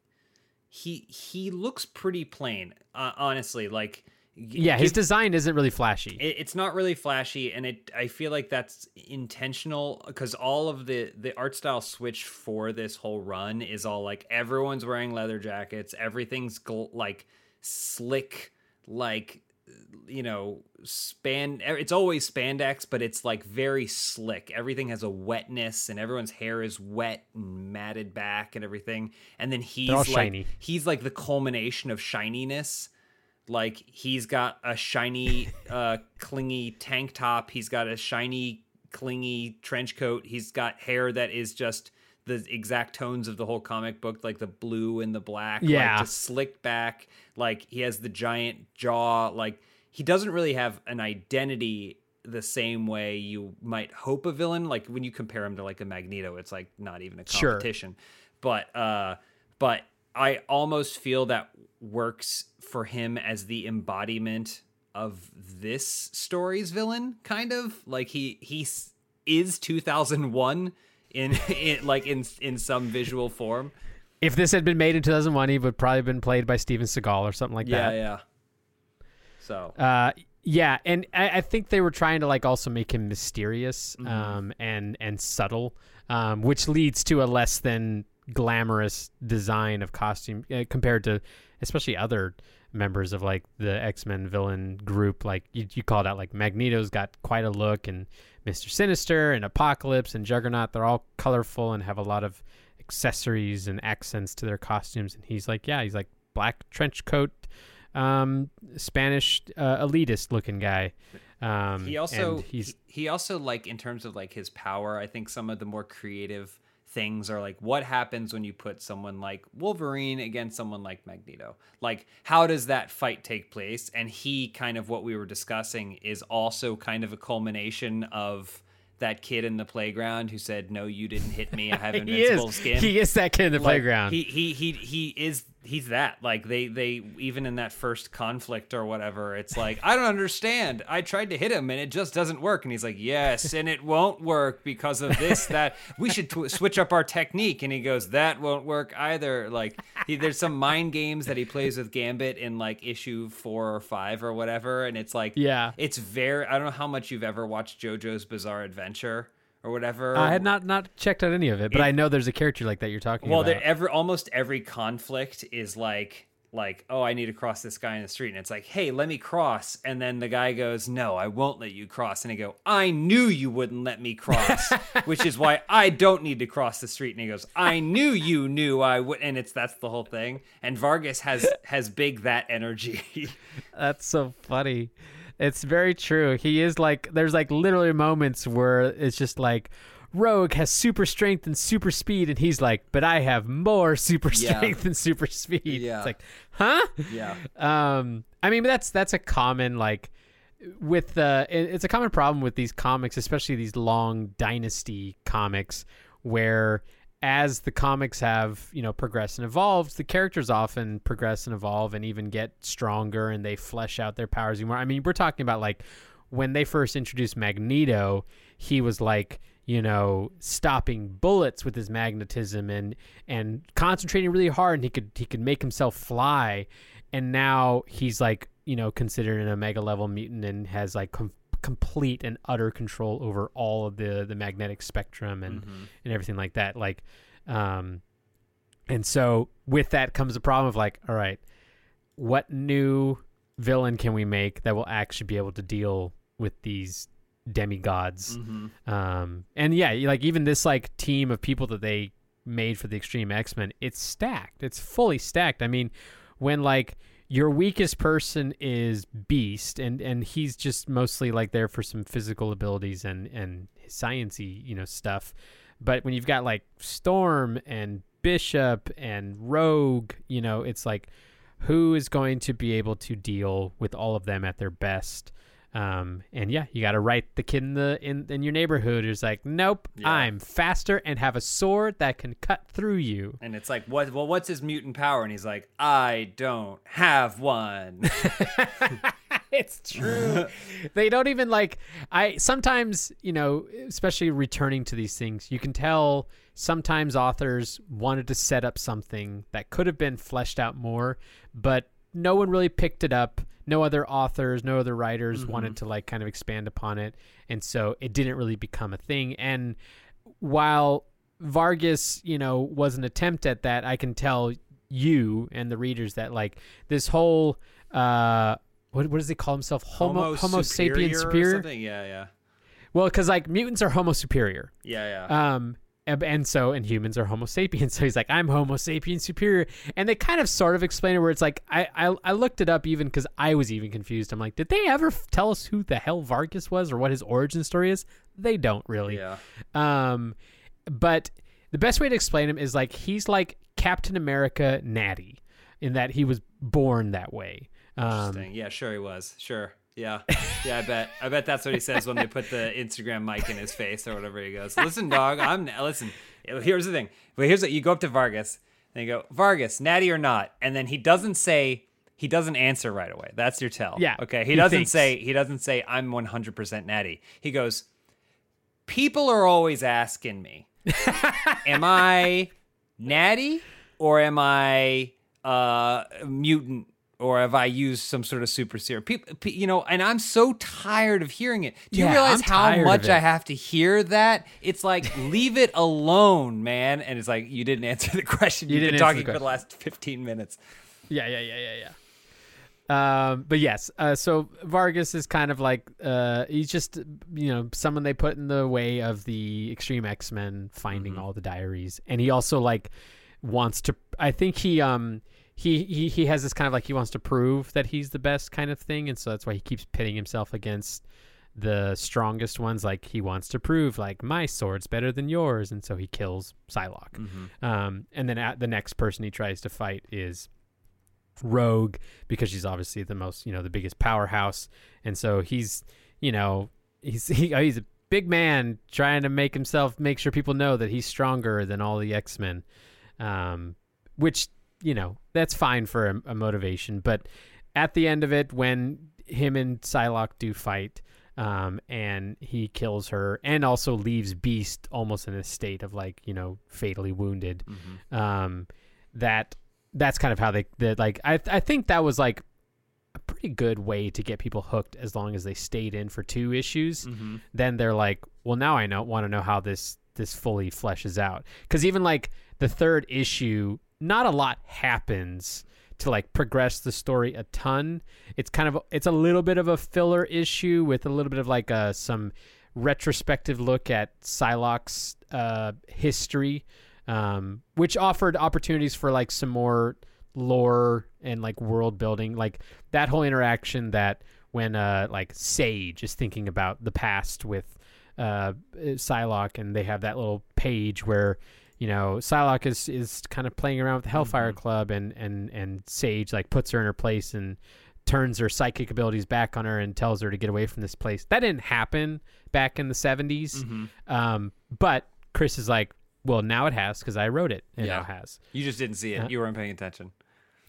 he he looks pretty plain. Uh, honestly, like Yeah, his design isn't really flashy. it, it's not really flashy, and it I feel like that's intentional because all of the the art style switch for this whole run is all like everyone's wearing leather jackets, everything's gl- like slick, like you know span it's always spandex but it's like very slick. Everything has a wetness and everyone's hair is wet and matted back and everything. And then he's all like shiny. he's like the culmination of shininess. Like he's got a shiny [LAUGHS] uh clingy tank top. He's got a shiny clingy trench coat. He's got hair that is just the exact tones of the whole comic book like the blue and the black Yeah. like just slicked back. Like he has the giant jaw. Like he doesn't really have an identity the same way you might hope a villain. Like when you compare him to like a magneto it's like not even a Sure. competition. But uh but i almost feel that works for him as the embodiment of this story's villain kind of. Like he he is 2001 in, [LAUGHS] in like in in some visual form if this had been made in 2001, he would probably have been played by Steven Seagal or something like yeah that. yeah yeah. so Uh, yeah, and I, I think they were trying to like also make him mysterious Mm-hmm. um, and and subtle, um, which leads to a less than glamorous design of costume uh, compared to especially other members of like the X Men villain group. Like you, you called out like Magneto's got quite a look, and Mister Sinister and Apocalypse and Juggernaut. They're all colorful and have a lot of accessories and accents to their costumes. And he's like, yeah, he's like black trench coat, um, Spanish uh, elitist looking guy. Um, he also he's he, he also like in terms of like his power i think some of the more creative things are like what happens when you put someone like wolverine against someone like magneto? Like how does that fight take place? And he kind of what we were discussing is also kind of a culmination of that kid in the playground who said no you didn't hit me. I have [LAUGHS] he invincible is. skin. He is that kid in the like, playground. He he he he is he's that. Like they they even in that first conflict or whatever, it's like I don't understand. I tried to hit him and it just doesn't work. And he's like, yes, and it won't work because of this that. We should tw- switch up our technique. And he goes, that won't work either. Like he, there's some mind games that he plays with Gambit in like issue four or five or whatever, and it's like Yeah. it's very. I don't know how much you've ever watched JoJo's Bizarre Adventure. Or whatever. I had not not checked out any of it, but I know there's a character like that you're talking about. Well, about. there every almost every conflict is like like, oh, I need to cross this guy in the street. And it's like, hey, let me cross. And then the guy goes, no, I won't let you cross. And he go, I knew you wouldn't let me cross, [LAUGHS] which is why I don't need to cross the street. And he goes, I knew you knew I would. And it's that's the whole thing. And Vargas has has big that energy. [LAUGHS] That's so funny. It's very true. He is like there's like literally moments where it's just like Rogue has super strength and super speed and he's like, "But I have more super Yeah. strength and super speed." Yeah. It's like, "Huh?" yeah. Um I mean, that's that's a common like with the it- it's a common problem with these comics, especially these long dynasty comics where as the comics have, you know, progressed and evolved, the characters often progress and evolve and even get stronger and they flesh out their powers more. I mean, we're talking about like when they first introduced Magneto, he was like, you know, stopping bullets with his magnetism and and concentrating really hard and he could he could make himself fly and now he's like, you know, considered an omega level mutant and has like com- complete and utter control over all of the the magnetic spectrum and and everything like that. Like um and so with that comes the problem of like all right what new villain can we make that will actually be able to deal with these demigods? Mm-hmm. um and yeah like even this like team of people that they made for the extreme x-men it's stacked. It's fully stacked. I mean when like your weakest person is beast and and he's just mostly like there for some physical abilities and and sciency you know stuff. But when you've got like storm and bishop and rogue you know it's like who is going to be able to deal with all of them at their best um, and yeah, you got to write the kid in the in, in your neighborhood who's like, nope, Yeah. I'm faster and have a sword that can cut through you. And it's like, what? Well, what's his mutant power? And he's like, I don't have one. [LAUGHS] [LAUGHS] it's true. they don't even like. I sometimes, you know, especially returning to these things, you can tell sometimes authors wanted to set up something that could have been fleshed out more, but no one really picked it up. No other authors, no other writers wanted to like kind of expand upon it, and so it didn't really become a thing. And while Vargas, you know, was an attempt at that, I can tell you and the readers that like this whole uh what what does he call himself homo homo, sapien or superior something? Yeah, yeah, well because like mutants are homo superior yeah, yeah. um and, so and humans are homo sapiens [LAUGHS] so he's like i'm homo sapiens superior and they kind of sort of explain it where it's like i i, I looked it up even because i was even confused i'm like did they ever f- tell us who the hell vargas was or what his origin story is they don't really yeah. um, but the best way to explain him is like he's like Captain America natty in that he was born that way. Um, Interesting. Yeah, sure he was. Sure. Yeah. Yeah, I bet. I bet that's what he says when they put the Instagram mic in his face or whatever he goes. Listen, dog, I'm listen. Here's the thing. Well, here's what you go up to Vargas and you go, Vargas, natty or not? And then he doesn't say he doesn't answer right away. That's your tell. Yeah, Okay. He, he doesn't thinks. say he doesn't say I'm 100% natty. He goes, People are always asking me, [LAUGHS] am I natty or am I uh mutant or have I used some sort of super serum? People, you know, and I'm so tired of hearing it. Do you Yeah, realize I'm how much. I have to hear that? It's like [LAUGHS] leave it alone, man. And it's like you didn't answer the question. You You've been talking the for the last 15 minutes. Yeah, yeah, yeah, yeah, yeah. Um, but yes, uh, so Vargas is kind of like uh, he's just you know someone they put in the way of the Extreme X Men finding all the diaries, and he also like wants to. I think he um he, he he has this kind of like he wants to prove that he's the best kind of thing, and so that's why he keeps pitting himself against the strongest ones. Like he wants to prove like my sword's better than yours, and so he kills Psylocke. Um, and then at the next person he tries to fight is Rogue because she's obviously the most, you know, the biggest powerhouse, and so he's, you know, he's [LAUGHS] he, he's a big man trying to make himself make sure people know that he's stronger than all the X Men, um, which you know that's fine for a, a motivation, but at the end of it, when him and Psylocke do fight. Um, and he kills her and also leaves Beast almost in a state of like, you know, fatally wounded. Um, that that's kind of how they, they like I I think that was like a pretty good way to get people hooked as long as they stayed in for two issues. Then they're like, well, now I know want to know how this this fully fleshes out because even like the third issue, not a lot happens to like progress the story a ton. It's kind of it's a little bit of a filler issue with a little bit of like uh, some retrospective look at Psylocke's uh, history, um, which offered opportunities for like some more lore and like world building, like that whole interaction that when uh like Sage is thinking about the past with uh Psylocke and they have that little page where you know Psylocke is is kind of playing around with the Hellfire Club and and and Sage like puts her in her place and turns her psychic abilities back on her and tells her to get away from this place. That didn't happen back in the 70s. Um but Chris is like, well, now it has because I wrote it and Yeah. now it has. You just didn't see it. Uh, You weren't paying attention.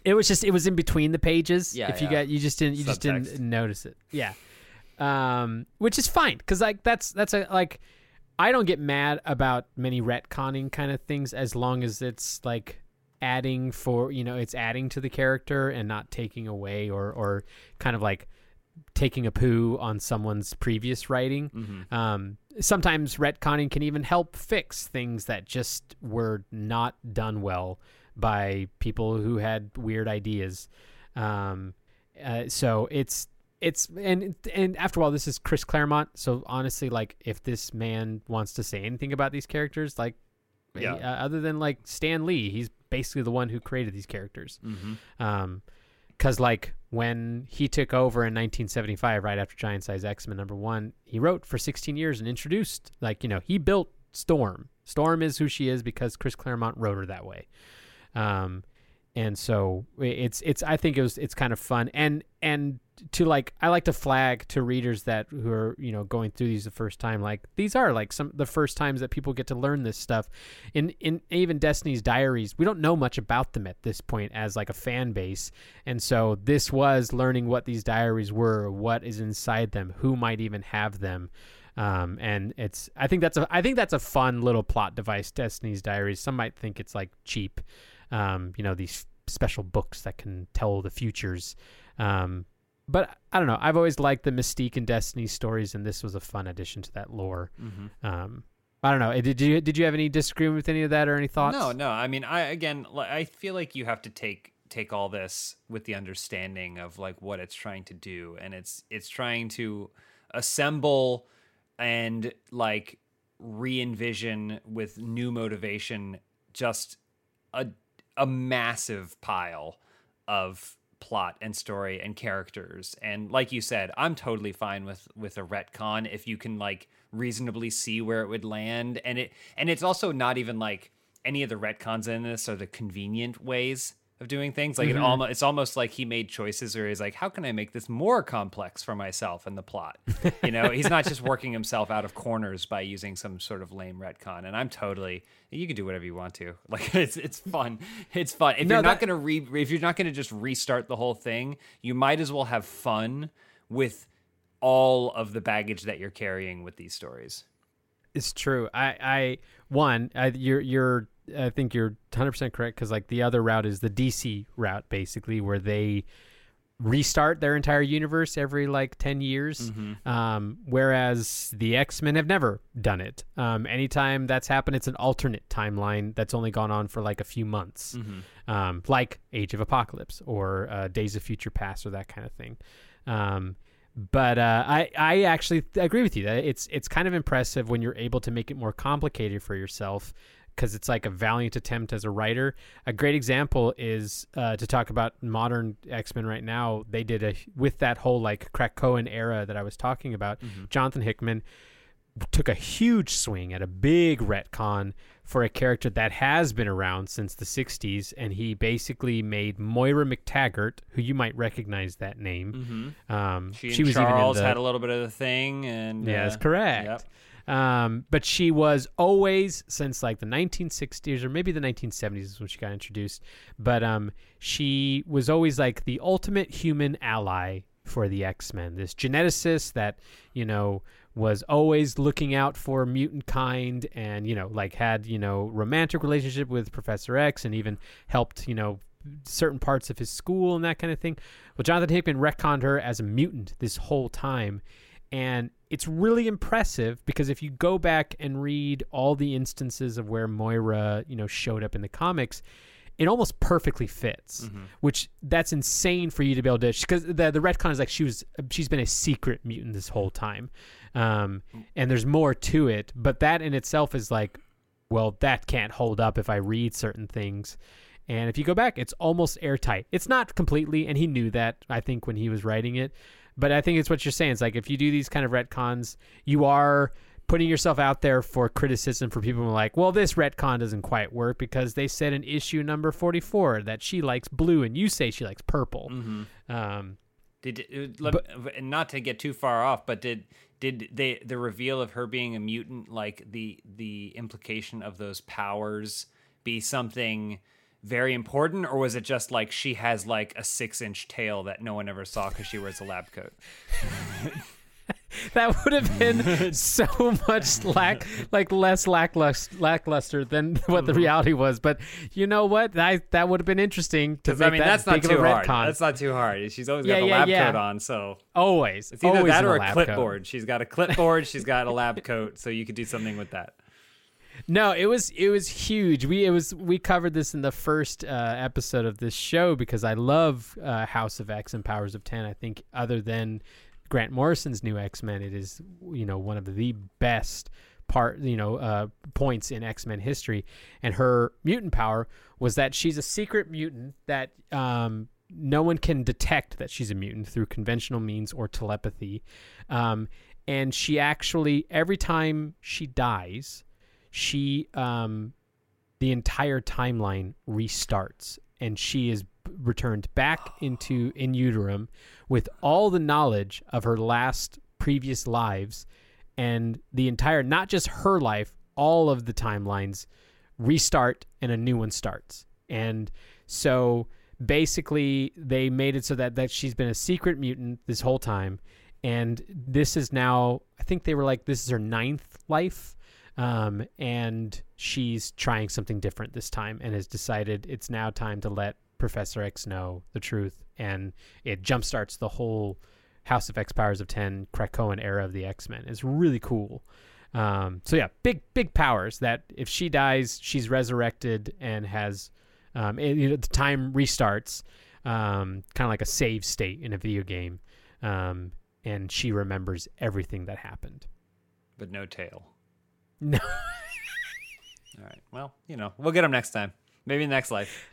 It was just it was in between the pages. Yeah, if you yeah. got you just didn't you just didn't notice it. Yeah. Um, which is fine because like that's that's a like I don't get mad about many retconning kind of things as long as it's like adding for you know it's adding to the character and not taking away or or kind of like taking a poo on someone's previous writing. Mm-hmm. Um, sometimes retconning can even help fix things that just were not done well by people who had weird ideas. Um, uh, so it's it's and and after all, this is Chris Claremont. So honestly, like if this man wants to say anything about these characters, like Yeah. uh, other than like Stan Lee, he's basically the one who created these characters. Mm-hmm. Um, because like when he took over in 1975, right after Giant Size X Men number one, he wrote for 16 years and introduced like you know he built Storm. Storm is who she is because Chris Claremont wrote her that way. Um, and so it's it's I think it was it's kind of fun. And and to like I like to flag to readers that who are you know going through these the first time like these are like some the first times that people get to learn this stuff. In in even Destiny's Diaries we don't know much about them at this point as like a fan base. And so this was learning what these diaries were what is inside them who might even have them. Um, and it's I think that's a I think that's a fun little plot device Destiny's Diaries. Some might think it's like cheap um, you know these special books that can tell the futures um, but I don't know. I've always liked the mystique and Destiny stories, and this was a fun addition to that lore. Mm-hmm. Um, I don't know. Eh, Did you did you have any disagreement with any of that or any thoughts? No, no. I mean, I again, I feel like you have to take take all this with the understanding of like what it's trying to do, and it's it's trying to assemble and like re-envision with new motivation just a a massive pile of plot and story and characters. And like you said i'm totally fine with with a retcon if you can like reasonably see where it would land. And it and it's also not even like any of the retcons in this are the convenient ways of doing things like it mm-hmm. almost it's almost like he made choices where he's like how can i make this more complex for myself and the plot? [LAUGHS] You know he's not just working himself out of corners by using some sort of lame retcon and i'm totally you can do whatever you want to. [LAUGHS] Like it's it's fun. It's fun. If No, you're not that- gonna re if you're not gonna just restart the whole thing you might as well have fun with all of the baggage that you're carrying with these stories. It's true. I, I one, I, you're, you're, I think you're 100 percent correct because like the other route is the DC route, basically, where they restart their entire universe every like 10 years. Um, whereas the X Men have never done it. Um, anytime that's happened, it's an alternate timeline that's only gone on for like a few months, um, like Age of Apocalypse or uh, Days of Future Past or that kind of thing. Um, but uh, I I actually agree with you that it's it's kind of impressive when you're able to make it more complicated for yourself because it's like a valiant attempt as a writer. A great example is uh, to talk about modern X Men right now. They did a with that whole like Krakoan era that I was talking about. Jonathan Hickman took a huge swing at a big retcon for a character that has been around since the 60s and he basically made Moira MacTaggert who you might recognize that name um, she, she and was charles even in the, had a little bit of the thing and yeah, uh, that's correct. yep. Um, but she was always since like the 1960s or maybe the 1970s is when she got introduced. But um, she was always like the ultimate human ally for the X Men. This geneticist that you know was always looking out for mutant kind, and you know like had you know romantic relationship with Professor X, and even helped you know certain parts of his school and that kind of thing. Well, Jonathan Hickman retconned her as a mutant this whole time. And it's really impressive because if you go back and read all the instances of where Moira, you know, showed up in the comics, it almost perfectly fits, Mm-hmm. which that's insane for you to be able to because the the retcon is like she was she's been a secret mutant this whole time, um, and there's more to it, but that in itself is like, well, that can't hold up if I read certain things. And if you go back, it's almost airtight. It's not completely, and he knew that, I think, when he was writing it. But I think it's what you're saying. It's like if you do these kind of retcons, you are putting yourself out there for criticism for people who are like, well, this retcon doesn't quite work because they said in issue number 44 that she likes blue and you say she likes purple. Um, Did uh, let, and not to get too far off, but did did they the reveal of her being a mutant like the the implication of those powers be something very important, or was it just like she has like a six inch tail that no one ever saw because she wears a lab coat? [LAUGHS] that would have been so much lack like less lackluster, lackluster than what the mm-hmm. reality was but you know what I, that would have been interesting to make I mean, that that's not too hard. retcon. That's not too hard. She's always got Yeah, the yeah, lab yeah. coat on, so always it's either always that or a lab coat. clipboard. She's got a clipboard. she's got a lab coat, so you could do something with that. No, it was it was huge. We it was we covered this in the first uh, episode of this show because I love uh, House of X and Powers of Ten. I think other than Grant Morrison's new X Men, it is you know one of the best part you know uh, points in X Men history. And her mutant power was that she's a secret mutant that um, no one can detect that she's a mutant through conventional means or telepathy. Um, and she actually every time she dies she um the entire timeline restarts and she is returned back into [GASPS] in uterum with all the knowledge of her last previous lives and the entire not just her life all of the timelines restart and a new one starts. And so basically they made it so that that she's been a secret mutant this whole time. And this is now i think they were like this is her ninth life um, and she's trying something different this time and has decided it's now time to let Professor X know the truth, and it jumpstarts the whole House of X Powers of Ten Krakoan era of the X Men. It's really cool. Um, so yeah, big big powers. That if she dies, she's resurrected and has um, and, you know, the time restarts, um, kind of like a save state in a video game, um, and she remembers everything that happened. But no tail. No. All right. Well, you know, we'll get them next time. Maybe next life.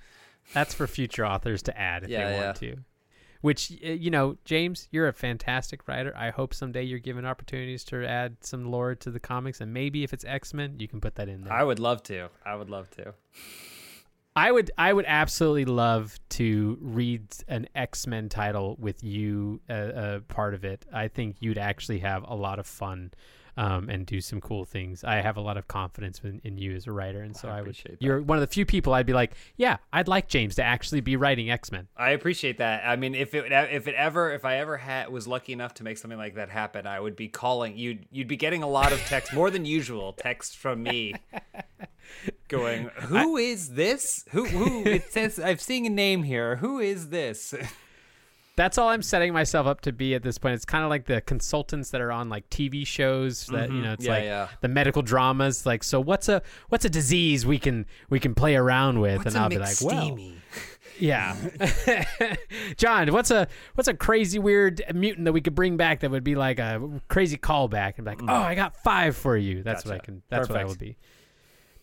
That's for future authors to add if Yeah, they yeah. want to. Which you know, James, you're a fantastic writer. I hope someday you're given opportunities to add some lore to the comics, and maybe if it's X Men, you can put that in there. I would love to. I would love to. I would, I would absolutely love to read an X Men title with you uh, uh, part of it. I think you'd actually have a lot of fun. Um, and do some cool things. I have a lot of confidence in, in you as a writer, and so I I, would. that. You're one of the few people I'd be like, yeah, I'd like James to actually be writing X Men. I appreciate that. I mean, if it if it ever if I ever had was lucky enough to make something like that happen, I would be calling you'd you'd be getting a lot of text more than usual text from me [LAUGHS] going, "Who is this? Who who it says I'm seeing a name here. Who is this?" [LAUGHS] that's all I'm setting myself up to be at this point. It's kind of like the consultants that are on like TV shows that you know it's Mm-hmm. Yeah, like yeah. the medical dramas. Like, so what's a what's a disease we can we can play around with? and I'll be like, well, yeah, [LAUGHS] John, what's a what's a crazy weird mutant that we could bring back that would be like a crazy callback? And be like, oh, I got five for you. That's what I Mm. Can. That's what I Perfect. would be.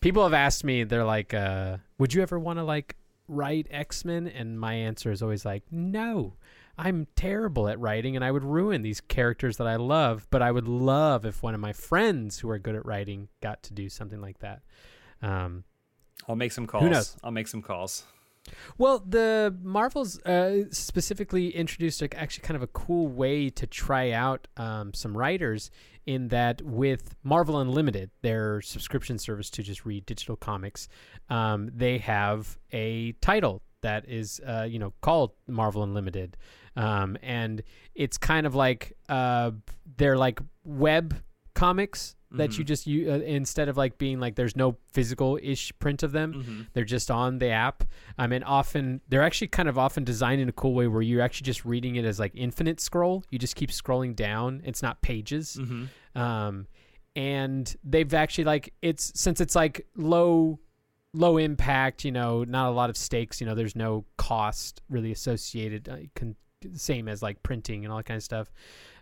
People have asked me, they're like, uh, would you ever want to like write X Men? And my answer is always like, no. I'm terrible at writing and I would ruin these characters that I love, but I would love if one of my friends who are good at writing got to do something like that. Um, I'll make some calls. Who knows? I'll make some calls. well, the Marvels uh, specifically introduced a, actually kind of a cool way to try out um, some writers. In that, with Marvel Unlimited, their subscription service to just read digital comics, um, they have a title that is, uh, you know, called Marvel Unlimited, um, and it's kind of like uh, they're like web comics that you just you uh, instead of like being like there's no physical ish print of them they're just on the app um, mean often they're actually kind of often designed in a cool way where you're actually just reading it as like infinite scroll you just keep scrolling down it's not pages um, and they've actually like it's since it's like low low impact. You know, not a lot of stakes. You know, there's no cost really associated. Uh, con- same as like printing and all that kind of stuff.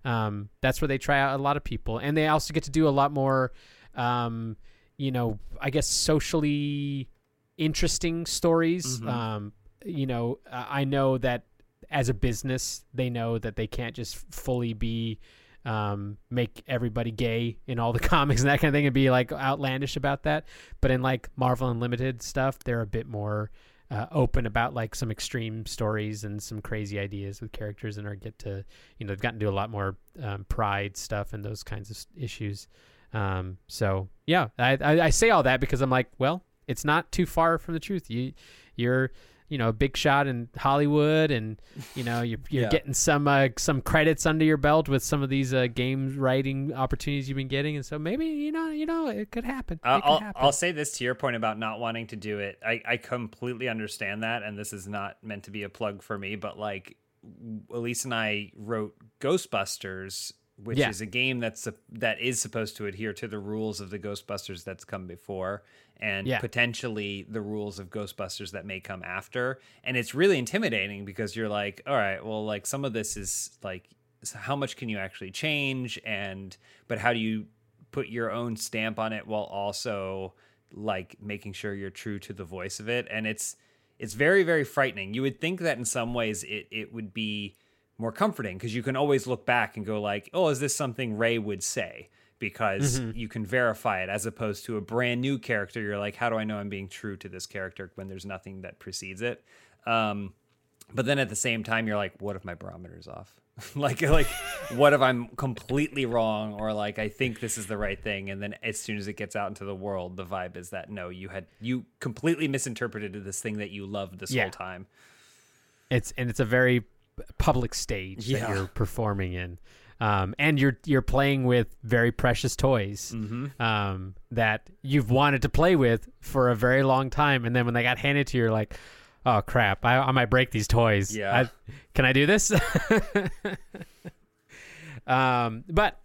Um, that's where they try out a lot of people, and they also get to do a lot more. Um, you know, I guess socially interesting stories. Mhm. Um, you know, I I know that as a business, they know that they can't just fully be um, make everybody gay in all the [LAUGHS] comics and that kind of thing and be like outlandish about that. But in like Marvel Unlimited stuff, they're a bit more uh, open about like some extreme stories and some crazy ideas with characters and are get to you know they've gotten to a lot more um, pride stuff and those kinds of issues. Um, so yeah, I, I I say all that because I'm like, well, it's not too far from the truth. You you're you know a big shot in Hollywood and you know you're, you're Yeah. getting some uh, some credits under your belt with some of these uh, game writing opportunities you've been getting and so maybe you know you know it could happen. I'll, could I'll, happen. I'll say this to your point about not wanting to do it. I, I completely understand that, and this is not meant to be a plug for me, but like Elyse and I wrote Ghostbusters, which Yeah. is a game that's that is supposed to adhere to the rules of the Ghostbusters that's come before, and Yeah. potentially the rules of Ghostbusters that may come after. And it's really intimidating because you're like, all right, well, like some of this is like, how much can you actually change, and but how do you put your own stamp on it while also like making sure you're true to the voice of it and it's it's very very frightening you would think that in some ways it it would be more comforting because you can always look back and go like oh is this something ray would say because you can verify it as opposed to a brand new character you're like how do i know i'm being true to this character when there's nothing that precedes it? Um but then at the same time you're like what if my barometer's off? [LAUGHS] Like like [LAUGHS] what if i'm completely wrong or like i think this is the right thing and then as soon as it gets out into the world the vibe is that no you had you completely misinterpreted this thing that you loved this Yeah. whole time. It's and it's a very public stage Yeah. that you're performing in um, and you're you're playing with very precious toys Mm-hmm. um, that you've wanted to play with for a very long time. And then when they got handed to you you're like oh crap. I, I might break these toys. Yeah. I, can i do this? [LAUGHS] Um, but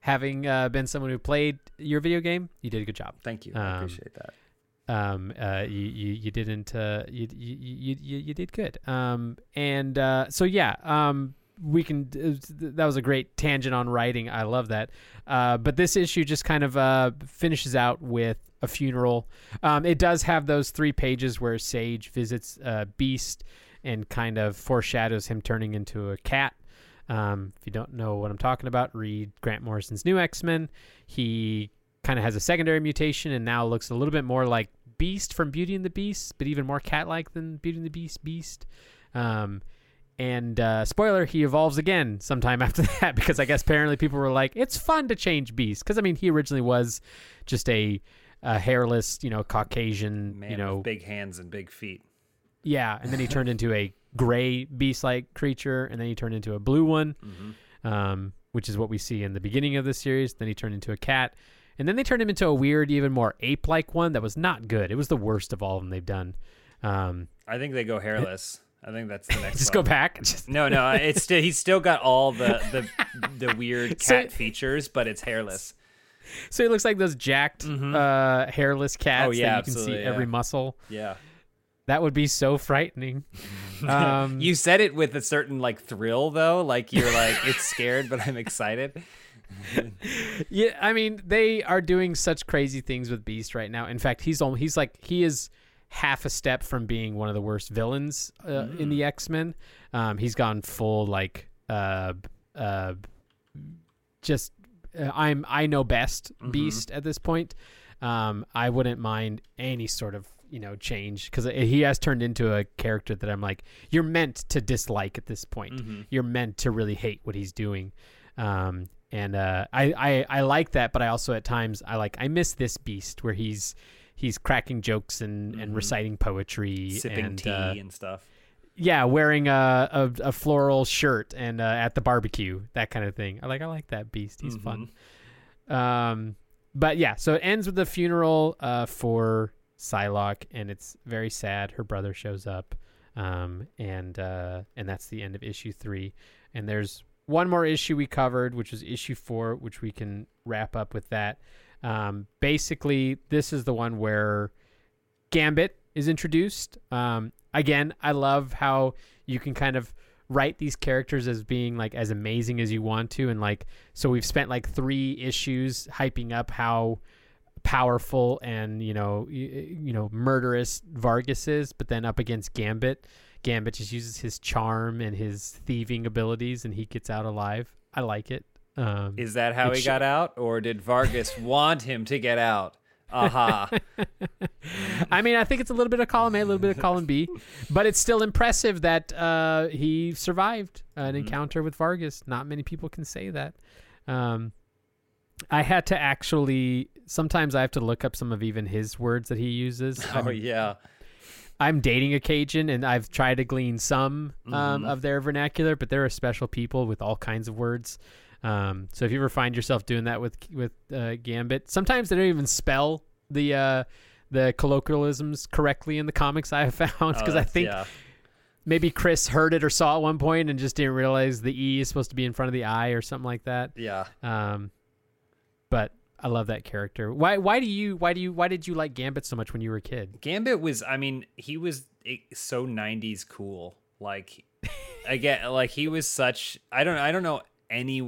having uh, been someone who played your video game you did a good job. Thank you. I Um, appreciate that. um uh you you, you didn't uh you, you you you you did good. Um and uh so yeah um we can that was a great tangent on writing. I love that. Uh but this issue just kind of uh finishes out with a funeral. Um it does have those three pages where sage visits uh beast and kind of foreshadows him turning into a cat. Um if you don't know what i'm talking about read grant morrison's new x-men. He kind of has a secondary mutation and now looks a little bit more like Beast from Beauty and the Beast, but even more cat-like than Beauty and the Beast Beast. Um, and uh, spoiler, he evolves again sometime [LAUGHS] after that because I guess apparently people were like, it's fun to change Beast because I mean he originally was just a, a hairless, you know, Caucasian, man you know, with big hands and big feet yeah, and then he turned into a gray beast-like creature, and then he turned into a blue one mm-hmm. um, which is what we see in the beginning of the series. Then he turned into a cat, and then they turned him into a weird, even more ape-like one that was not good. It was the worst of all of them they've done. Um, i think they go hairless i think that's the [LAUGHS] next just go back. Just, no no [LAUGHS] it's still he's still got all the the [LAUGHS] the weird So- cat features but it's hairless so he looks like those jacked, uh, hairless cats Oh, yeah, that you can see absolutely, every yeah. muscle. yeah That would be so frightening. Um, you said it with a certain like thrill though like you're like it's scared but i'm excited Yeah, I mean they are doing such crazy things with Beast right now. In fact, he's he's like he is half a step from being one of the worst villains uh, in the X Men. Um, he's gone full like uh uh just uh, I'm I know best Beast at this point. Um, I wouldn't mind any sort of you know change because he has turned into a character that I'm like you're meant to dislike at this point. You're meant to really hate what he's doing. Um, and uh, I, I I like that, but I also at times I like I miss this Beast where he's he's cracking jokes and, and reciting poetry sipping and tea uh, and stuff yeah, wearing a, a, a floral shirt and uh, at the barbecue, that kind of thing. I like I like that beast. He's fun. Um, but yeah, so it ends with the funeral uh, for Psylocke, and it's very sad. Her brother shows up, um, and uh, and that's the end of issue three. And there's one more issue we covered, which was issue four, which we can wrap up with that. Um, basically, this is the one where Gambit is introduced. Um, again, I love how you can kind of write these characters as being like as amazing as you want to, and like so we've spent like three issues hyping up how powerful and you know you, you know murderous Vargas is, but then up against Gambit, Gambit just uses his charm and his thieving abilities, and he gets out alive. I like it. Um, Is that how he sh- got out, or did Vargas [LAUGHS] want him to get out? Aha! I mean, I think it's a little bit of column A, a little bit of column B, but it's still impressive that uh, he survived an Mm-hmm. encounter with Vargas. Not many people can say that. Um, I had to actually. Sometimes I have to look up some of even his words that he uses. [LAUGHS] oh I'm, yeah. I'm dating a Cajun, and I've tried to glean some um, Mhm. of their vernacular, but there are special people with all kinds of words. Um, so if you ever find yourself doing that with with uh, Gambit, sometimes they don't even spell the uh, the colloquialisms correctly in the comics. I have [LAUGHS] found Oh, because I think yeah. maybe Chris heard it or saw it at one point and just didn't realize the E is supposed to be in front of the I or something like that. Yeah. Um, but I love that character. Why why do you why do you why did you like Gambit so much when you were a kid? Gambit was, I mean, he was eh, so '90s cool. Like, again, like he was such. I don't. I don't know any.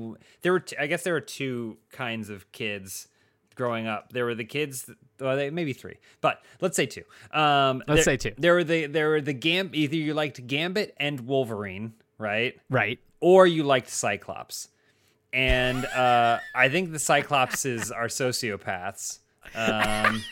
There were. T- I guess there were two kinds of kids growing up. There were the kids. Well, they, maybe three, but let's say two. Um, Let's there- say two. There were the there were the Gam. Either you liked Gambit and Wolverine, right? Right. or you liked Cyclops. And uh, I think the Cyclopses are sociopaths. Um,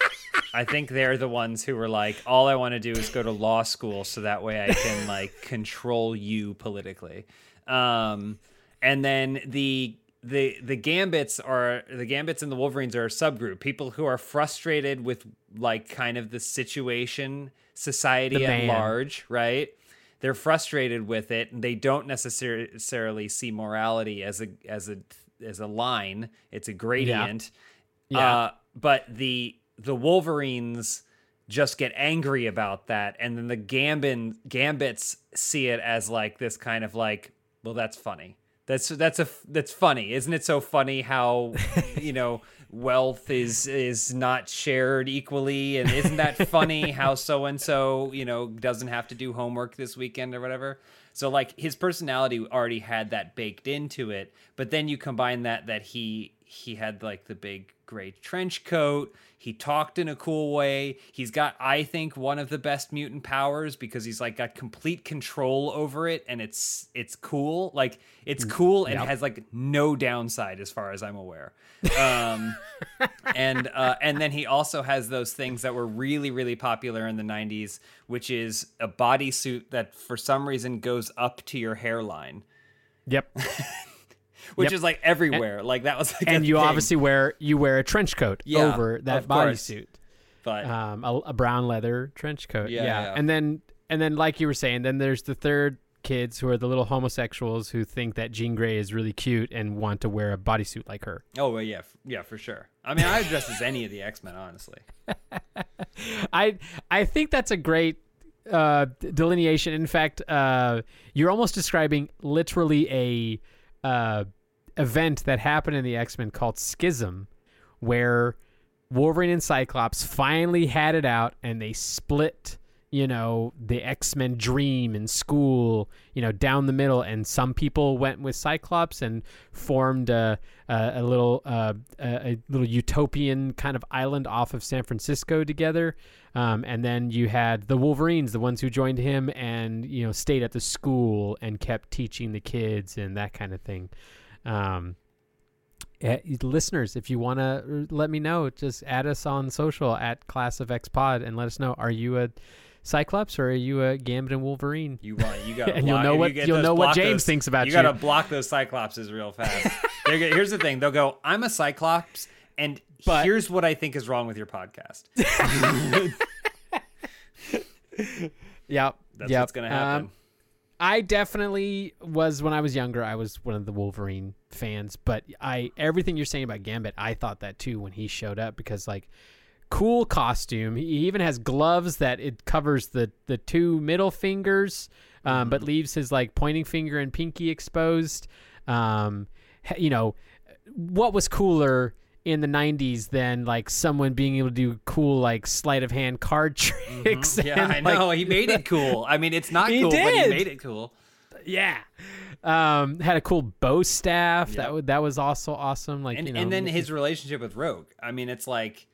I think they're the ones who were like, all I want to do is go to law school so that way I can like control you politically. Um, and then the the the gambits are the gambits and the wolverines are a subgroup people who are frustrated with like kind of the situation society The at large right? They're frustrated with it and they don't necessarily see morality as a as a as a line. It's a gradient. Yeah. uh, but the the wolverines just get angry about that and then the gambin gambits see it as like this kind of like well that's funny that's that's a that's funny. Isn't it so funny how [LAUGHS] you know wealth is is not shared equally? And isn't that funny how so and so you know doesn't have to do homework this weekend or whatever? So like his personality already had that baked into it but then you combine that that he he had like the big gray trench coat. He talked in a cool way. He's got i think one of the best mutant powers because he's like got complete control over it and it's it's cool. Like it's cool and Yep. has like no downside as far as i'm aware. Um [LAUGHS] and uh and then he also has those things that were really really popular in the 90s which is a bodysuit that for some reason goes up to your hairline. Yep. [LAUGHS] which Yep. is like everywhere like that was like and you thing. obviously wear you wear a trench coat Yeah, over that bodysuit. but um, a, a brown leather trench coat. Yeah, Yeah, yeah. and then and then like you were saying, then there's the third kids who are the little homosexuals who think that Jean Grey is really cute and want to wear a bodysuit like her. oh well, yeah f- yeah for sure i mean i would dress as any of the x-men honestly [LAUGHS] I I think that's a great uh, delineation. In fact, uh, you're almost describing literally a uh, event that happened in the X Men called Schism, where Wolverine and Cyclops finally had it out, and they split. You know the X Men dream in school. You know down the middle, and some people went with Cyclops and formed a a, a little uh, a little utopian kind of island off of San Francisco together. Um, and then you had the Wolverines, the ones who joined him and you know stayed at the school and kept teaching the kids and that kind of thing. Um, eh, listeners, if you want to let me know, just add us on social at Class of X Pod and let us know: Are you a Cyclops or are you a Gambit and Wolverine? you want you got [LAUGHS] And you'll know what- you'll know what James thinks about you you. gotta block those cyclopses real fast. [LAUGHS] Here's the thing. They'll go i'm a cyclops and But- here's what i think is wrong with your podcast. [LAUGHS] Yep, that's yep. what's gonna happen. Um, I definitely was when I was younger. I was one of the Wolverine fans, but I everything you're saying about Gambit, I thought that too when he showed up because like cool costume. He even has gloves that it covers the the two middle fingers, um, but leaves his like pointing finger and pinky exposed. Um, you know, what was cooler in the 90s than like someone being able to do cool like sleight of hand card [LAUGHS] tricks. Mm-hmm. Yeah, and, I like, know. he made it cool. I mean, it's not [LAUGHS] He cool, but he did. made it cool. yeah. Um, had a cool bow staff. Yep. That wa- that was also awesome. Like And you know, and then his relationship with Rogue. I mean, it's like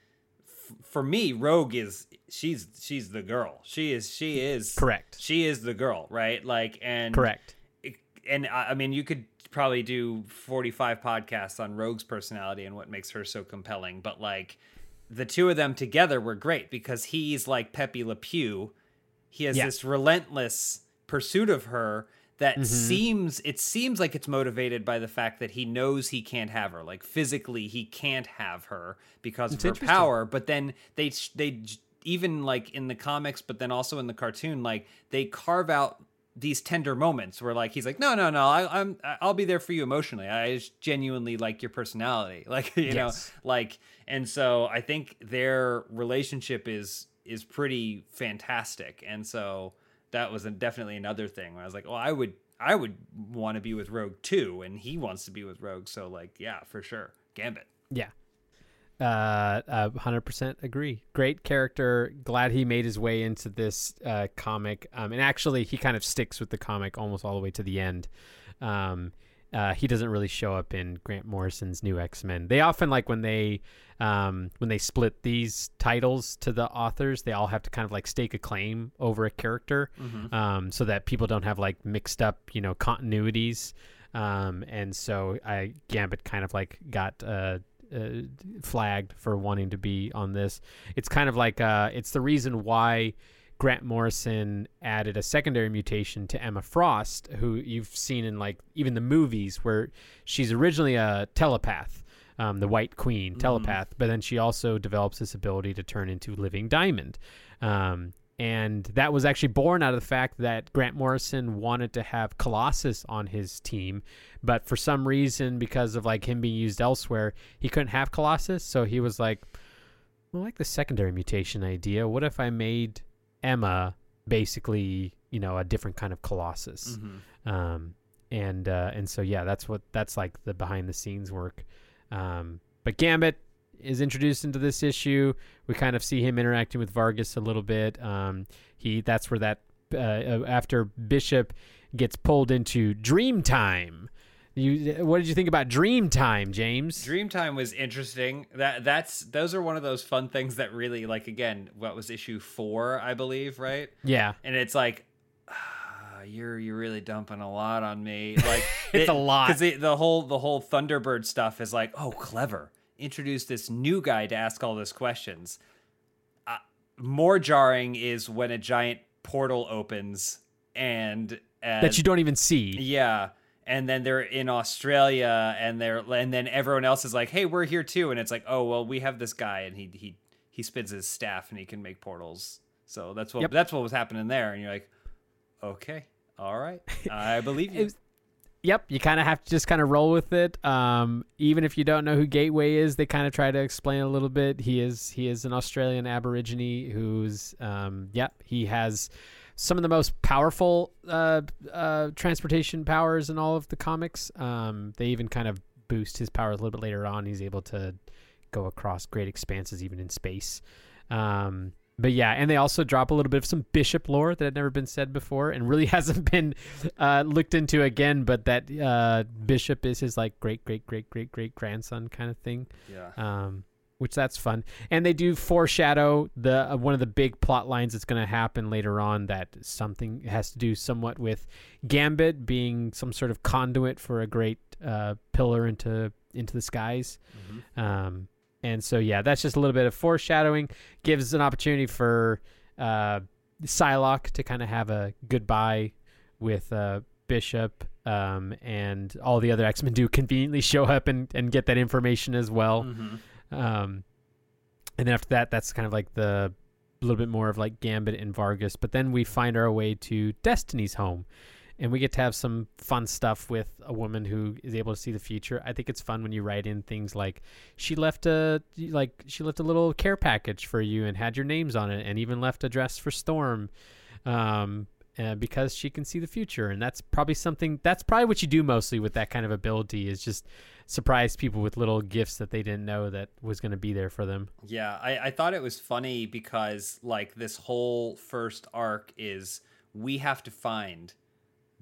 f- for me, Rogue is she's she's the girl. She is she is Correct. She is the girl, right? Like and correct. and I I mean, you could probably do 45 podcasts on Rogue's personality and what makes her so compelling, but like the two of them together were great because he's like Pepe Le Pew. He has Yeah. this relentless pursuit of her that Mm-hmm. seems it seems like it's motivated by the fact that he knows he can't have her. Like physically he can't have her because It's of her power, but then they they even like in the comics but then also in the cartoon like they carve out these tender moments where like he's like no no no I, i'm i'll be there for you emotionally. I just genuinely like your personality. [LAUGHS] Like you know like and so i think their relationship is is pretty fantastic. And so that was a, definitely another thing where i was like well i would i would want to be with rogue too and he wants to be with rogue. So like yeah for sure. Gambit. Yeah. Uh, uh, 100% agree. Great character. Glad he made his way into this uh, comic. Um, and actually, he kind of sticks with the comic almost all the way to the end. Um, uh, he doesn't really show up in Grant Morrison's new X Men. They often like when they um, when they split these titles to the authors, they all have to kind of like stake a claim over a character, um, so that people don't have like mixed up, you know, continuities. Um, and so I Gambit kind of like got uh, uh, flagged for wanting to be on this. It's kind of like uh, it's the reason why Grant Morrison added a secondary mutation to Emma Frost, who you've seen in like even the movies where she's originally a telepath, um, the White Queen telepath, but then she also develops this ability to turn into Living Diamond. Um, and that was actually born out of the fact that Grant Morrison wanted to have Colossus on his team, but for some reason, because of like him being used elsewhere, he couldn't have Colossus. So he was like, well, I like the secondary mutation idea. What if I made Emma basically, you know, a different kind of Colossus? Um, and uh, and so yeah, that's what that's like the behind the scenes work. Um, but Gambit is introduced into this issue. We kind of see him interacting with Vargas a little bit. Um, he that's where that uh, uh, after Bishop gets pulled into Dreamtime. You, what did you think about Dreamtime, James? Dreamtime was interesting. That that's those are one of those fun things that really like again, what was issue 4, I believe, right? yeah, And it's like ah, you're you're really dumping a lot on me. [LAUGHS] Like It's a lot. Cuz the whole the whole Thunderbird stuff is like, "Oh, clever. Introduce this new guy to ask all those questions." Uh, more jarring is when a giant portal opens and that you don't even see. yeah. And then they're in Australia and they're and then everyone else is like, "Hey, we're here too." And it's like, "Oh, well, we have this guy and he he he spins his staff and he can make portals." So that's what Yep. that's what was happening there and you're like, "Okay. All right. I believe [LAUGHS] you." Yep, you kind of have to just kind of roll with it. Um, even if you don't know who Gateway is, they kind of try to explain a little bit. He is he is an Australian Aborigine who's um, yep he has some of the most powerful uh, uh, transportation powers in all of the comics. Um, they even kind of boost his powers a little bit later on. He's able to go across great expanses even in space. Um, but yeah, and they also drop a little bit of some bishop lore that had never been said before and really [LAUGHS] hasn't been uh, looked into again. But that uh, bishop is his like great great great great great grandson kind of thing. yeah. Um, which that's fun, and they do foreshadow the uh, one of the big plot lines that's going to happen later on. That something has to do somewhat with Gambit being some sort of conduit for a great uh, pillar into into the skies. Um, and so yeah, that's just a little bit of foreshadowing. Gives an opportunity for uh, Psylocke to kind of have a goodbye with uh, Bishop, um, and all the other X Men do [LAUGHS] conveniently show up and, and get that information as well. Mhm. Um, and then after that, that's kind of like the a little bit more of like Gambit and Vargas. But then we find our way to Destiny's home, and we get to have some fun stuff with a woman who is able to see the future. I think it's fun when you write in things like she left a like she left a little care package for you and had your names on it, and even left a dress for Storm. Um, uh, because she can see the future, and that's probably something. That's probably what you do mostly with that kind of ability is just surprise people with little gifts that they didn't know that was going to be there for them. Yeah, I, I thought it was funny because like this whole first arc is we have to find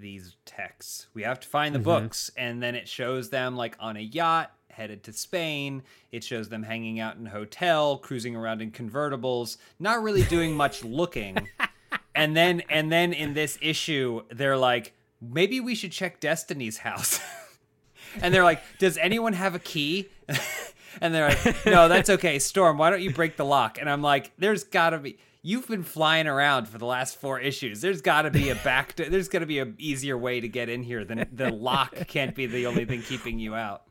these texts. We have to find the mm-hmm. books, and then it shows them like on a yacht headed to Spain. It shows them hanging out in a hotel, cruising around in convertibles, not really doing much [LAUGHS] looking. And then and then in this issue, they're like, maybe we should check Destiny's house. [LAUGHS] and they're like, does anyone have a key? [LAUGHS] and they're like, no, that's okay. Storm, why don't you break the lock? And I'm like, there's gotta be. You've been flying around for the last four issues. There's got to be a back. To, [LAUGHS] there's got to be a easier way to get in here than the lock. Can't be the only thing keeping you out.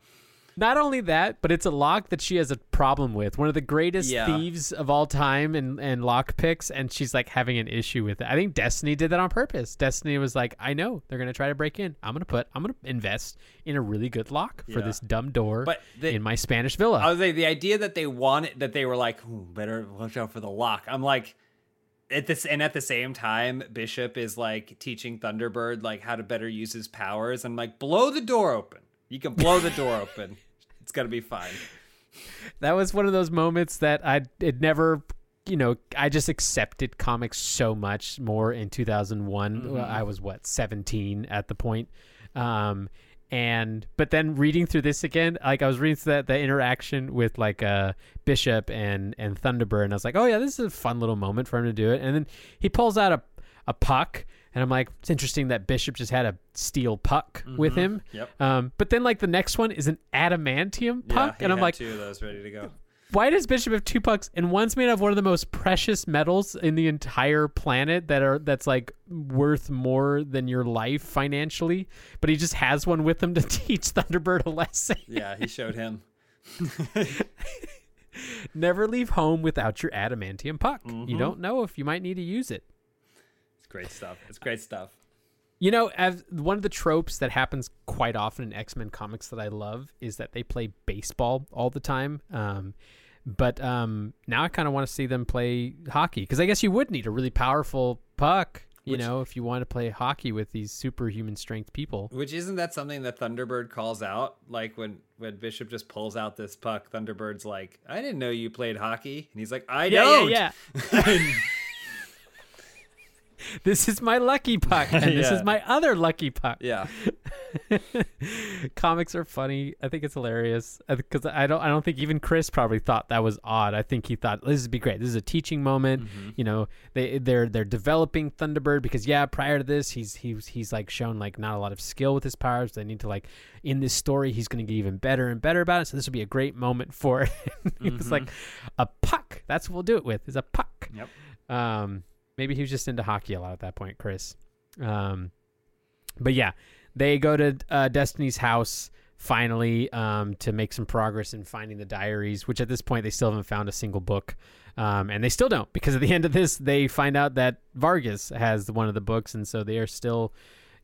Not only that, but it's a lock that she has a problem with. One of the greatest Yeah. thieves of all time and and lock picks, and she's like having an issue with it. I think Destiny did that on purpose. Destiny was like, I know they're gonna try to break in. I'm gonna put I'm gonna invest in a really good lock for Yeah. this dumb door But the- in my Spanish villa. I was like, the idea that they wanted that they were like, better watch out for the lock. I'm like, at this and at the same time, Bishop is like teaching Thunderbird like how to better use his powers. I'm like, blow the door open. You can blow the door [LAUGHS] open. It's gonna be fine. that was one of those moments that I it never you know I just accepted comics so much more in 2001 Well, I was what 17 at the point. Um and but then reading through this again like I was reading through that the interaction with like uh Bishop and and Thunderbird and I was like oh yeah this is a fun little moment for him to do it. And then he pulls out a a puck and I'm like it's interesting that Bishop just had a steel puck with him Yep. um but then like the next one is an adamantium puck he and I'm had like two of those ready to go. why does Bishop have two pucks and one's made of one of the most precious metals in the entire planet that are that's like worth more than your life financially, but he just has one with him to [LAUGHS] teach Thunderbird a lesson. Yeah, he showed him. [LAUGHS] Never leave home without your adamantium puck. Mm-hmm. You don't know if you might need to use it. Great stuff. It's great stuff. You know, as one of the tropes that happens quite often in X Men comics that I love is that they play baseball all the time. Um, but um, now I kind of want to see them play hockey because I guess you would need a really powerful puck, you Which- know, if you want to play hockey with these superhuman strength people. Which isn't that something that Thunderbird calls out? Like when when Bishop just pulls out this puck, Thunderbird's like, "I didn't know you played hockey," and he's like, "I Yeah, don't." yeah, yeah. [LAUGHS] [LAUGHS] [LAUGHS] this is my lucky puck, [LAUGHS] and this is my other lucky puck. Yeah. [LAUGHS] comics are funny. I think it's hilarious uh, because I don't. I don't think even Chris probably thought that was odd. I think he thought this would be great. This is a teaching moment. Mm-hmm. You know, they they're they're developing Thunderbird because yeah, prior to this, he's he's he's like shown like not a lot of skill with his powers. They need to like in this story, he's going to get even better and better about it. So this would be a great moment for it. it was like a puck. That's what we'll do it with. Is a puck. Yep. Um, maybe he was just into hockey a lot at that point, Chris. Um, but yeah, they go to uh, Destiny's house finally um, to make some progress in finding the diaries, which at this point they still haven't found a single book. Um, and they still don't because at the end of this, they find out that Vargas has one of the books, and so they are still,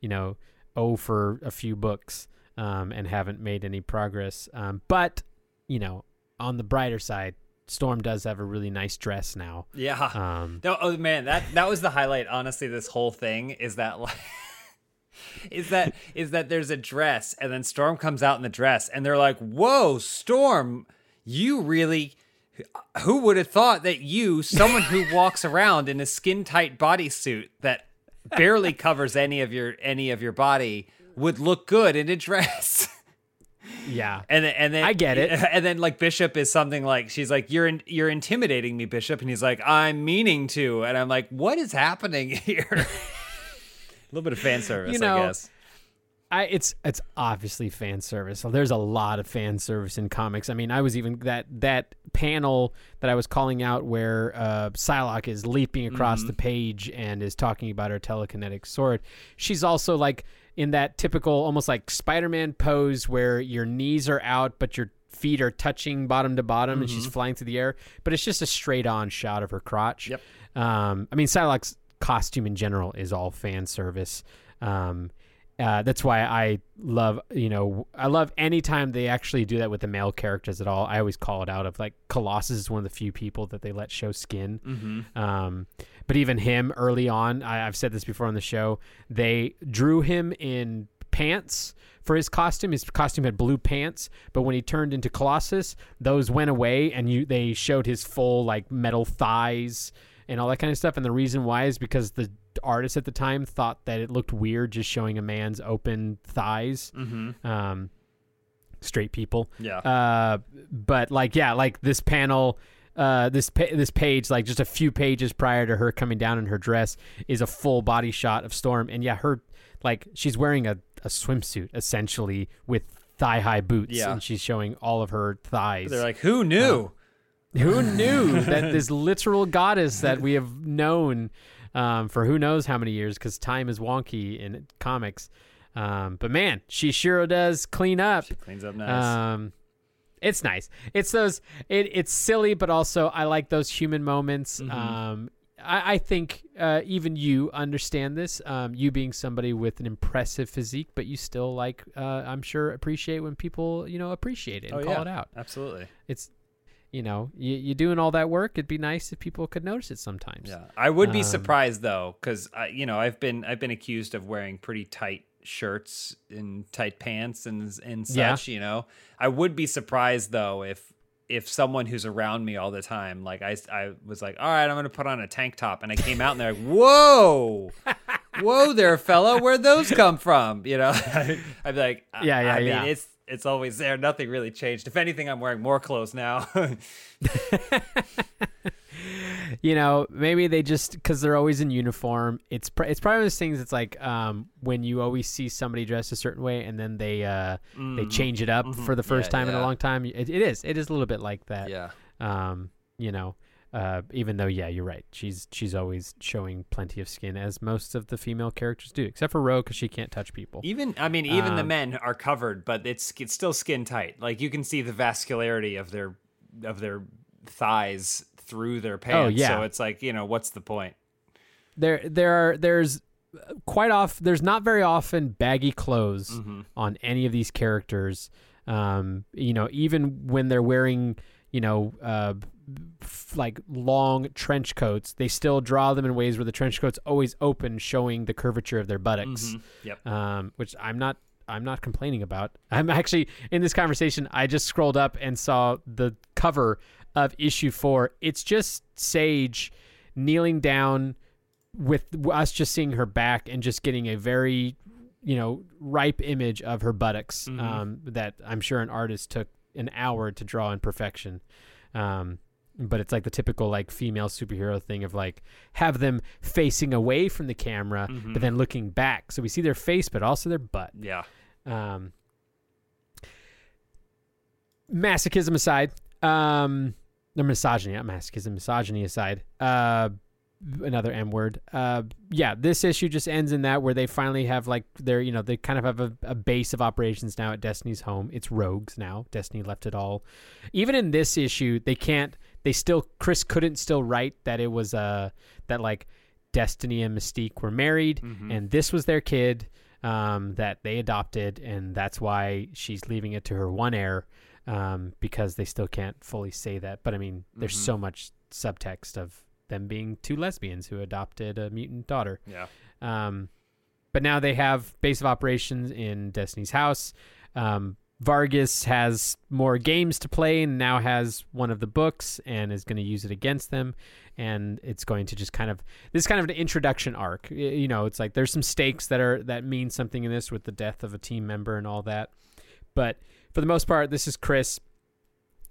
you know, oh for a few books um, and haven't made any progress. Um, but you know, on the brighter side, Storm does have a really nice dress now. Yeah. Um, No, oh man, that that was the highlight. Honestly, this whole thing is that like, [LAUGHS] is that is that there's a dress, and then Storm comes out in the dress, and they're like, "Whoa, Storm, you really." Who would have thought that you, someone who [LAUGHS] walks around in a skin tight bodysuit that barely covers any of your any of your body, would look good in a dress? [LAUGHS] yeah, And then, and then I get it. [LAUGHS] And then like Bishop is something like she's like you're in, you're intimidating me, Bishop, and he's like I'm meaning to, and I'm like what is happening [LAUGHS] here? [LAUGHS] a little bit of fan service, You know, I guess. I it's it's obviously fan service. So there's a lot of fan service in comics. I mean, I was even that that panel that I was calling out where uh, Psylocke is leaping across Mm-hmm. the page and is talking about her telekinetic sword. She's also like in that typical, almost like Spider-Man pose where your knees are out but your feet are touching bottom to bottom and she's flying through the air. But it's just a straight-on shot of her crotch. Yep. Um, I mean, Psylocke's costume in general is all fan service. Um, uh, that's why I love, you know, I love anytime they actually do that with the male characters at all. I always call it out of like Colossus is one of the few people that they let show skin. Mm-hmm. Um, but even him early on, I, I've said this before on the show, they drew him in pants for his costume. His costume had blue pants, but when he turned into Colossus, those went away, and you they showed his full like metal thighs and all that kind of stuff. And the reason why is because the artist at the time thought that it looked weird just showing a man's open thighs. Mm-hmm. Um, straight people. Yeah. Uh, but like, yeah, like this panel, uh, this pa- this page, like just a few pages prior to her coming down in her dress, is a full body shot of Storm, and yeah, her like she's wearing a, a swimsuit essentially with thigh high boots, Yeah. and she's showing all of her thighs. They're like, who knew? Who [LAUGHS] knew that this literal goddess that we have known um, for who knows how many years because time is wonky in comics. Um, but man, she sure does clean up. She cleans up nice. Um, it's nice. It's those. It, it's silly, but also I like those human moments. Mhm. Um, I, I think uh, even you understand this. Um, you being somebody with an impressive physique, but you still like. Uh, I'm sure appreciate when people you know appreciate it and Oh, call yeah. it out. Absolutely. It's you know you you doing all that work. It'd be nice if people could notice it sometimes. Yeah, I would be Um, surprised though, because you know, I've been I've been accused of wearing pretty tight shirts and tight pants and and Yeah. such. You know, I would be surprised though if if someone who's around me all the time, like I I was like, all right, I'm gonna put on a tank top, and I came out and they're like, [LAUGHS] whoa. Whoa there, fella! Where'd those come from? You know, [LAUGHS] [LAUGHS] I'd be like, Yeah, yeah, I mean, it's it's always there. Nothing really changed. If anything, I'm wearing more clothes now. You know, maybe they just because they're always in uniform. It's pr- it's probably one of those things. It's like um, when you always see somebody dressed a certain way and then they uh, they change it up for the first Mm. Mm-hmm. Yeah, time in a long time. It, it is it is a little bit like that. yeah. Um, you know, uh, even though yeah, you're right. She's she's always showing plenty of skin as most of the female characters do, except for Rogue because she can't touch people. Even I mean, even the Um, men are covered, but it's it's still skin tight. Like you can see the vascularity of their of their thighs through their pants. Oh, yeah. So it's like you know what's the point? there there are there's quite off there's not very often baggy clothes Mm-hmm. on any of these characters um you know even when they're wearing you know uh like long trench coats they still draw them in ways where the trench coat's always open showing the curvature of their buttocks Mhm. Yep. um, which I'm not I'm not complaining about. I'm actually in this conversation. I just scrolled up and saw the cover of issue four. It's just Sage kneeling down with us just seeing her back and just getting a very you know ripe image of her buttocks Mhm. um, that I'm sure an artist took an hour to draw in perfection. Um, but it's like the typical like female superhero thing of like have them facing away from the camera Mhm. but then looking back so we see their face but also their butt Yeah. um masochism aside um the misogyny not masochism misogyny aside uh another m word. Uh yeah this issue just ends in that where they finally have like their you know they kind of have a, a base of operations now at destiny's home. It's rogues now. Destiny left it all. Even in this issue they can't they still chris couldn't still write that it was uh that like destiny and mystique were married Mhm. and this was their kid um, that they adopted, and that's why she's leaving it to her one heir um, because they still can't fully say that. But I mean, there's Mhm. so much subtext of them being two lesbians who adopted a mutant daughter. Yeah. Um, but now they have base of operations in Destiny's house. Um, Vargas has more games to play and now has one of the books and is going to use it against them. And it's going to just kind of this kind of an introduction arc. You know, it's like there's some stakes that are that mean something in this with the death of a team member and all that. But for the most part, this is Chris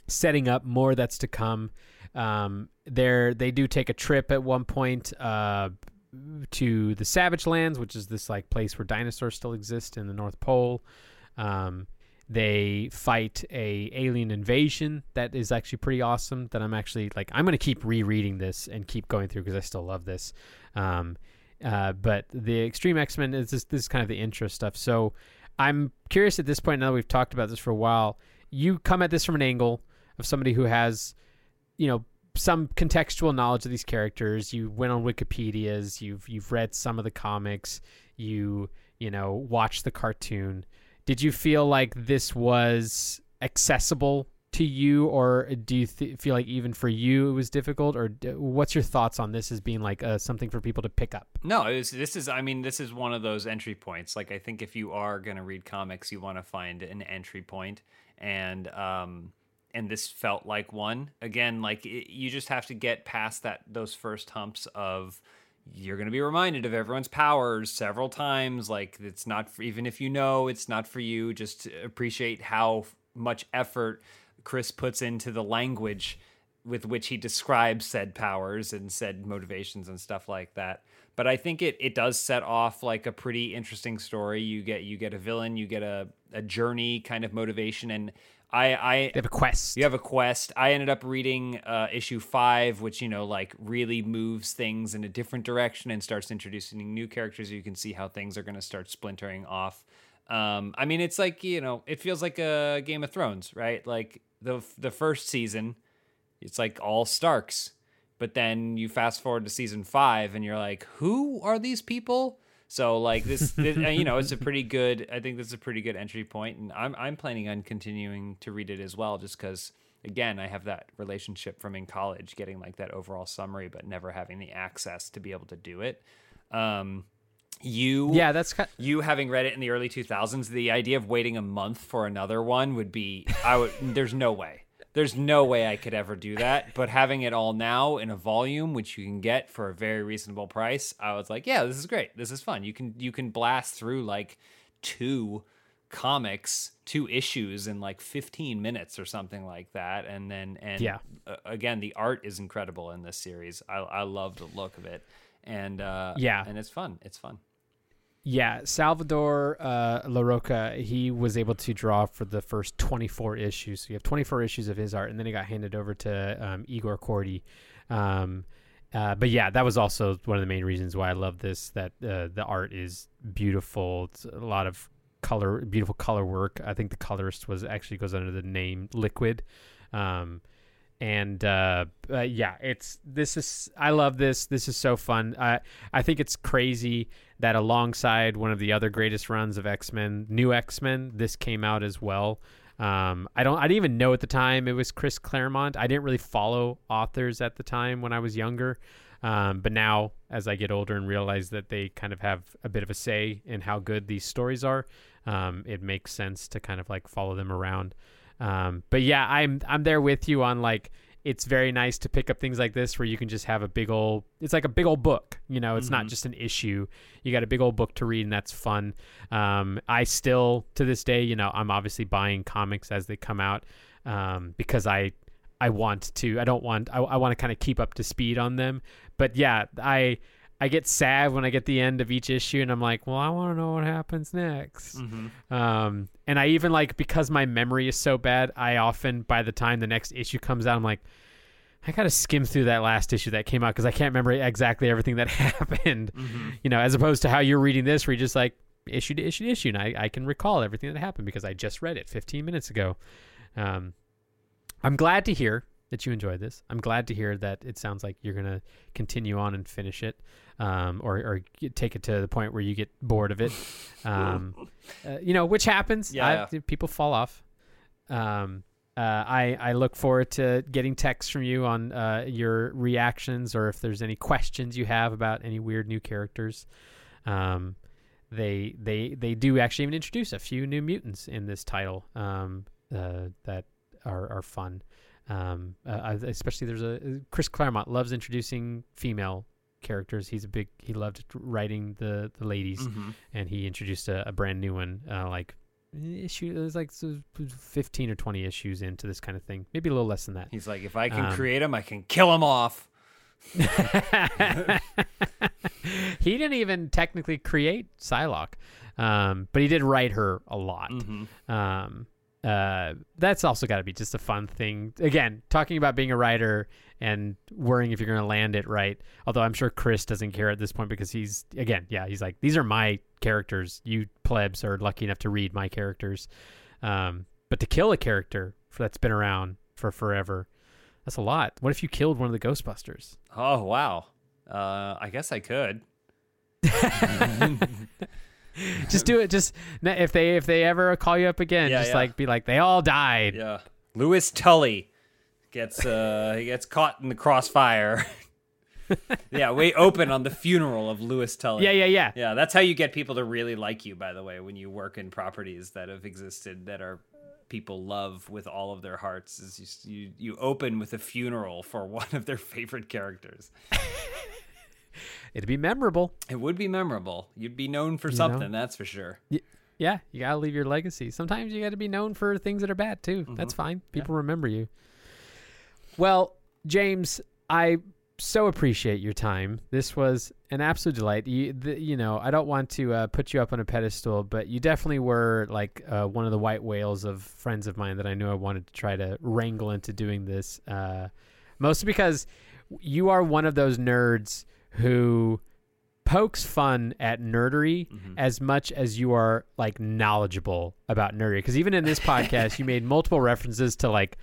setting up more that's to come. Um, there they do take a trip at one point uh, to the Savage Lands, which is this like place where dinosaurs still exist in the North Pole. Um, they fight a alien invasion that is actually pretty awesome. That I'm actually like I'm gonna keep rereading this and keep going through because I still love this. Um, uh, but the X-Treme X Men is this, this is kind of the intro stuff. So I'm curious at this point. Now that we've talked about this for a while, you come at this from an angle of somebody who has, you know, some contextual knowledge of these characters. You went on Wikipedia's. You've you've read some of the comics. You you know watched the cartoon. Did you feel like this was accessible to you, or do you th- feel like even for you it was difficult, or d- what's your thoughts on this as being like uh, something for people to pick up? No, was, this is. I mean, this is one of those entry points. Like, I think if you are going to read comics, you want to find an entry point, and um, and this felt like one. Again, like it, you just have to get past that those first humps of you're going to be reminded of everyone's powers several times. Like it's not for, even if you know it's not for you. Just appreciate how much effort Chris puts into the language with which he describes said powers and said motivations and stuff like that. But I think it it does set off like a pretty interesting story. You get you get a villain, you get a, a journey kind of motivation and I I They have a quest. you have a quest. I ended up reading uh, issue five, which you know, like really moves things in a different direction and starts introducing new characters. You can see how things are going to start splintering off. Um, I mean, it's like you know, it feels like a Game of Thrones, right? Like the the first season, it's like all Starks, but then you fast forward to season five, and you're like, who are these people? So like this, [LAUGHS] this uh, you know, it's a pretty good. I think this is a pretty good entry point, and I'm I'm planning on continuing to read it as well, just because again I have that relationship from in college, getting like that overall summary, but never having the access to be able to do it. Um, you yeah, that's kind. you having read it in the early 2000s, the idea of waiting a month for another one would be I would there's no way. There's no way I could ever do that. But having it all now in a volume, which you can get for a very reasonable price, I was like, yeah, this is great. This is fun. You can you can blast through like two comics, two issues in like 15 minutes or something like that. And then and Yeah. uh, again, the art is incredible in this series. I I love the look of it. And uh Yeah. and it's fun. It's fun. Yeah, Salvador uh, Larroca, he was able to draw for the first 24 issues. So you have 24 issues of his art, and then it got handed over to um, Igor Kordey. Um, uh, but yeah, that was also one of the main reasons why I love this. That uh, the art is beautiful. It's a lot of color, beautiful color work. I think the colorist was actually goes under the name Liquid. Um, and uh, uh, yeah, it's this is I love this. This is so fun. I I think it's crazy that alongside one of the other greatest runs of X Men, New X Men, this came out as well. Um, I don't I didn't even know at the time it was Chris Claremont. I didn't really follow authors at the time when I was younger. Um, but now, as I get older and realize that they kind of have a bit of a say in how good these stories are, um, it makes sense to kind of like follow them around. Um, but yeah, I'm I'm there with you on like it's very nice to pick up things like this where you can just have a big old it's like a big old book you know it's not just an issue. You got a big old book to read and that's fun. Um, i still to this day you know i'm obviously buying comics as they come out um, because i i want to i don't want i, I want to kind of keep up to speed on them. But yeah i i get sad when i get the end of each issue and i'm like well i want to know what happens next um, and I even like because my memory is so bad, I often by the time the next issue comes out, I'm like, I gotta skim through that last issue that came out because I can't remember exactly everything that [LAUGHS] happened. You know, as opposed to how you're reading this, where you're just like issue to issue to issue, and I, I can recall everything that happened because I just read it 15 minutes ago. Um, I'm glad to hear that you enjoyed this. I'm glad to hear that it sounds like you're gonna continue on and finish it, um, or or take it to the point where you get bored of it. [LAUGHS] Um, uh, you know, which happens. Yeah, I- people fall off. Um, uh, I I look forward to getting texts from you on uh, your reactions or if there's any questions you have about any weird new characters. Um, they they they do actually even introduce a few new mutants in this title um, uh, that are are fun. Um, uh, especially there's a Chris Claremont loves introducing female characters. He's a big he loved writing the the ladies, Mm-hmm. and he introduced a, a brand new one uh, like issue. It was like fifteen or twenty issues into this kind of thing, maybe a little less than that. He's like, if I can Um, create them, I can kill them off. [LAUGHS] he didn't even technically create Psylocke, um, but he did write her a lot. Mm-hmm. Um, uh, that's also got to be just a fun thing. Again, talking about being a writer and worrying if you're going to land it right. Although I'm sure Chris doesn't care at this point because he's again, yeah, he's like, these are my characters. You plebs are lucky enough to read my characters. Um, but to kill a character that's been around for forever, that's a lot. What if you killed one of the Ghostbusters? Oh wow. Uh, I guess I could. [LAUGHS] [LAUGHS] [LAUGHS] just do it. Just if they if they ever call you up again, Yeah, just yeah. like be like they all died. Yeah. Louis Tully gets uh he gets caught in the crossfire. [LAUGHS] yeah, we open on the funeral of Louis Tully. Yeah, yeah, yeah. Yeah, that's how you get people to really like you, by the way, when you work in properties that have existed that are people love with all of their hearts is you you, you open with a funeral for [LAUGHS] one of their favorite characters. It'd be memorable. It would be memorable. You'd be known for something, that's for sure. Y- Yeah, you gotta leave your legacy. Sometimes you gotta be known for things that are bad too. That's fine. People remember you. Well, James, I so appreciate your time. This was an absolute delight. You, the, you know, I don't want to uh, put you up on a pedestal, but you definitely were like uh, one of the white whales of friends of mine that I knew I wanted to try to wrangle into doing this. Uh, mostly because you are one of those nerds who pokes fun at nerdery as much as you are like knowledgeable about nerdery. Because even in this [LAUGHS] podcast, you made multiple references to like,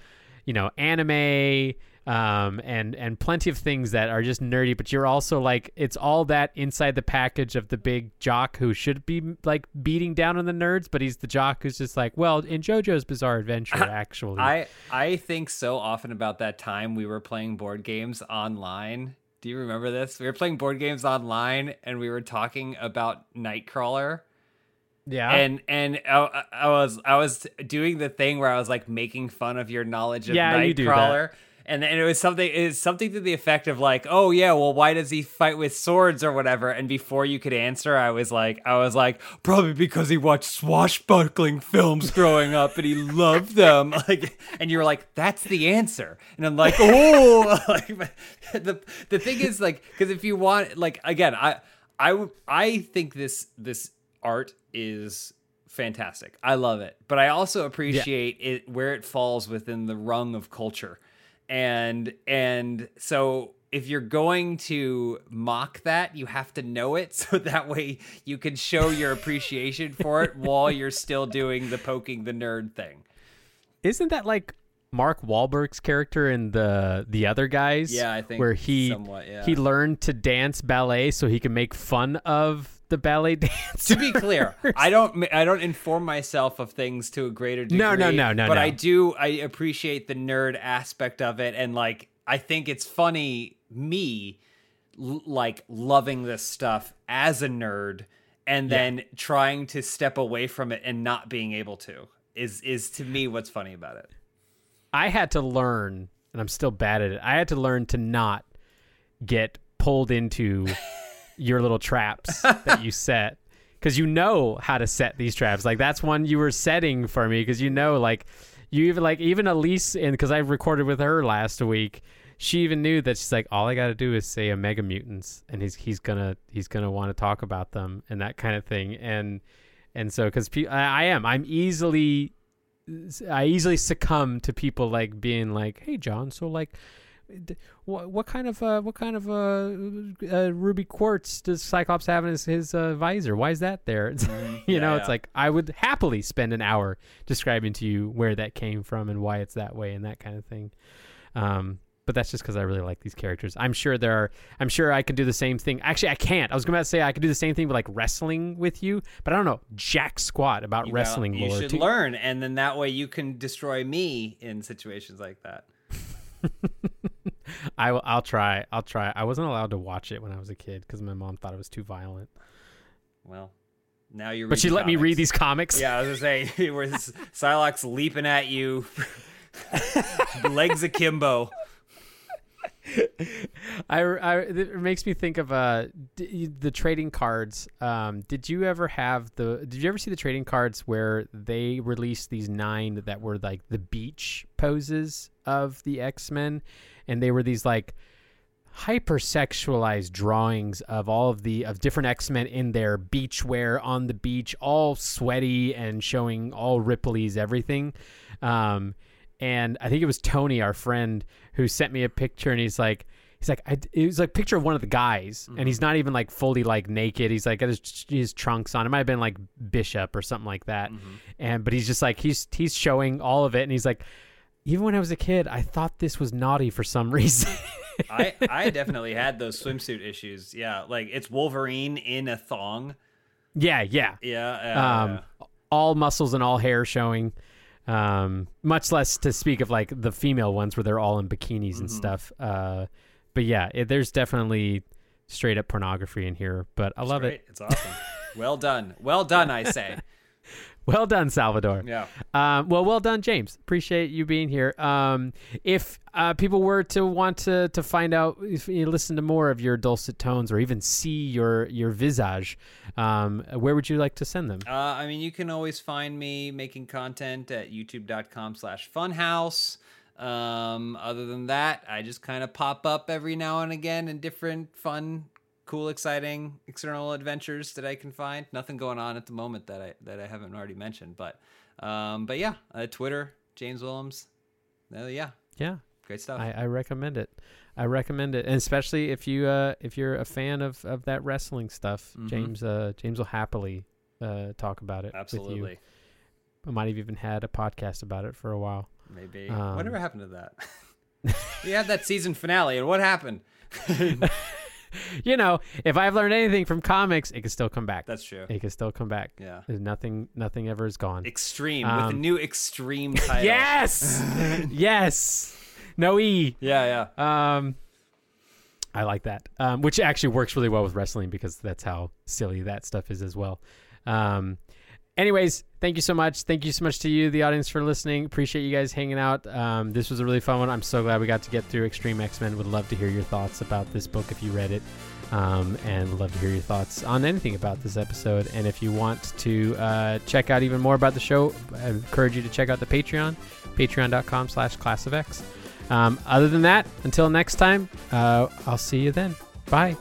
you know, anime um, and and plenty of things that are just nerdy. But you're also like, it's all that inside the package of the big jock who should be like beating down on the nerds, but he's the jock who's just like, well, in JoJo's Bizarre Adventure, [LAUGHS] actually, I I think so often about that time we were playing board games online. Do you remember this? We were playing board games online and we were talking about Nightcrawler. yeah, And and I, I was I was doing the thing where I was like making fun of your knowledge of Yeah, you do that. Nightcrawler. And then it was something was something to the effect of like, oh yeah, well why does he fight with swords or whatever? And before you could answer, I was like I was like, probably because he watched swashbuckling films growing up and he loved them. [LAUGHS] Like and you were like, that's the answer. And I'm like, oh [LAUGHS] like the the thing is like because if you want like again, I I I think this this art is fantastic. I love it. But I also appreciate it where it falls within the rung of culture. And and so if you're going to mock that, you have to know it [LAUGHS] so that way you can show your appreciation for it while you're still doing the poking the nerd thing. isn't that like Mark Wahlberg's character in the the other guys? Yeah, I think where he somewhat, yeah. he learned to dance ballet so he can make fun of the ballet [LAUGHS] dance. to be clear, I don't I don't inform myself of things to a greater degree. No, no, no, no, But no. I do I appreciate the nerd aspect of it, and like I think it's funny me l- like loving this stuff as a nerd, and then trying to step away from it and not being able to is is to me what's funny about it. I had to learn, and I'm still bad at it. I had to learn to not get pulled into [LAUGHS] your little traps that you [LAUGHS] set because you know how to set these traps. Like that's one you were setting for me because you know, like you even like even Elyse, and because I recorded with her last week, she even knew that she's like, all I got to do is say Omega Mutants, and he's he's gonna he's gonna want to talk about them and that kind of thing, and and so because pe- I, I am I'm easily I easily succumb to people like being like, "Hey, John, so like, what what kind of uh, what kind of uh, uh, ruby quartz does Cyclops have in his, his uh, visor? Why is that there?" It's, [LAUGHS] you know, Yeah, it's like I would happily spend an hour describing to you where that came from and why it's that way and that kind of thing. Um, but that's just because I really like these characters. I'm sure there are. I'm sure I can do the same thing. Actually, I can't. I was going to say I could do the same thing with like wrestling with you, but I don't know jack squat about You know, wrestling you should too. learn, and then that way you can destroy me in situations like that. [LAUGHS] I will. I'll try. I'll try. I wasn't allowed to watch it when I was a kid because my mom thought it was too violent. Well, now you're. But she let me read these comics. Yeah, I was gonna say, [LAUGHS] where this Psylocke's leaping at you, [LAUGHS] legs akimbo. I, I. It makes me think of uh d- the trading cards. Um, did you ever have the? Did you ever see the trading cards where they released these nine that were like the beach poses of the X Men, and they were these like hypersexualized drawings of all of the of different X-Men in their beach wear on the beach, all sweaty and showing all Ripley's everything. Um, and I think it was Tony, our friend, who sent me a picture, and he's like, he's like, I, it was like a picture of one of the guys, and he's not even like fully like naked. He's like got his his trunks on. It might have been like Bishop or something like that. And but he's just like he's he's showing all of it, and he's like. Even when I was a kid, I thought this was naughty for some reason. [LAUGHS] I [LAUGHS] I definitely had those swimsuit issues. Yeah, like it's Wolverine in a thong. yeah, yeah. Yeah, yeah, um, all muscles and all hair showing. Um, much less to speak of like the female ones where they're all in bikinis and Mhm. stuff. Uh, but yeah, it, there's definitely straight up pornography in here. But I It's love great. it. It's awesome. well done. Well done, I say. [LAUGHS] Well done, Salvador. Yeah. Um, well, well done, James. Appreciate you being here. Um, if uh, people were to want to to find out, if you listen to more of your dulcet tones, or even see your your visage, um, where would you like to send them? Uh, I mean, you can always find me making content at youtube.com slash Funhaus. Um, other than that, I just kind of pop up every now and again in different fun, cool, exciting external adventures that I can find. Nothing going on at the moment that I that I haven't already mentioned, but um, but yeah, uh, Twitter, James Willems. Uh, yeah, Yeah, great stuff. I, I recommend it. I recommend it, and especially if you uh, if you're a fan of, of that wrestling stuff, Mhm. James uh, James will happily uh, talk about it Absolutely. I might have even had a podcast about it for a while. Maybe. Um, Whatever happened to that? [LAUGHS] we had that season finale, and what happened? [LAUGHS] [LAUGHS] You know, if I've learned anything from comics, it can still come back. That's true. It can still come back. Yeah. There's nothing nothing ever is gone. Extreme with a Um, new extreme [LAUGHS] title. Yes, [LAUGHS] yes. No e. Yeah, yeah. Um, I like that. Um, which actually works really well with wrestling because that's how silly that stuff is as well. Um, anyways, thank you so much. Thank you so much to you, the audience, for listening. Appreciate you guys hanging out. Um, this was a really fun one. I'm so glad we got to get through X-Treme X Men. Would love to hear your thoughts about this book if you read it. Um, and love to hear your thoughts on anything about this episode. And if you want to uh, check out even more about the show, I encourage you to check out the Patreon, patreon.com slash class of X. Um, other than that, until next time, uh, I'll see you then. Bye.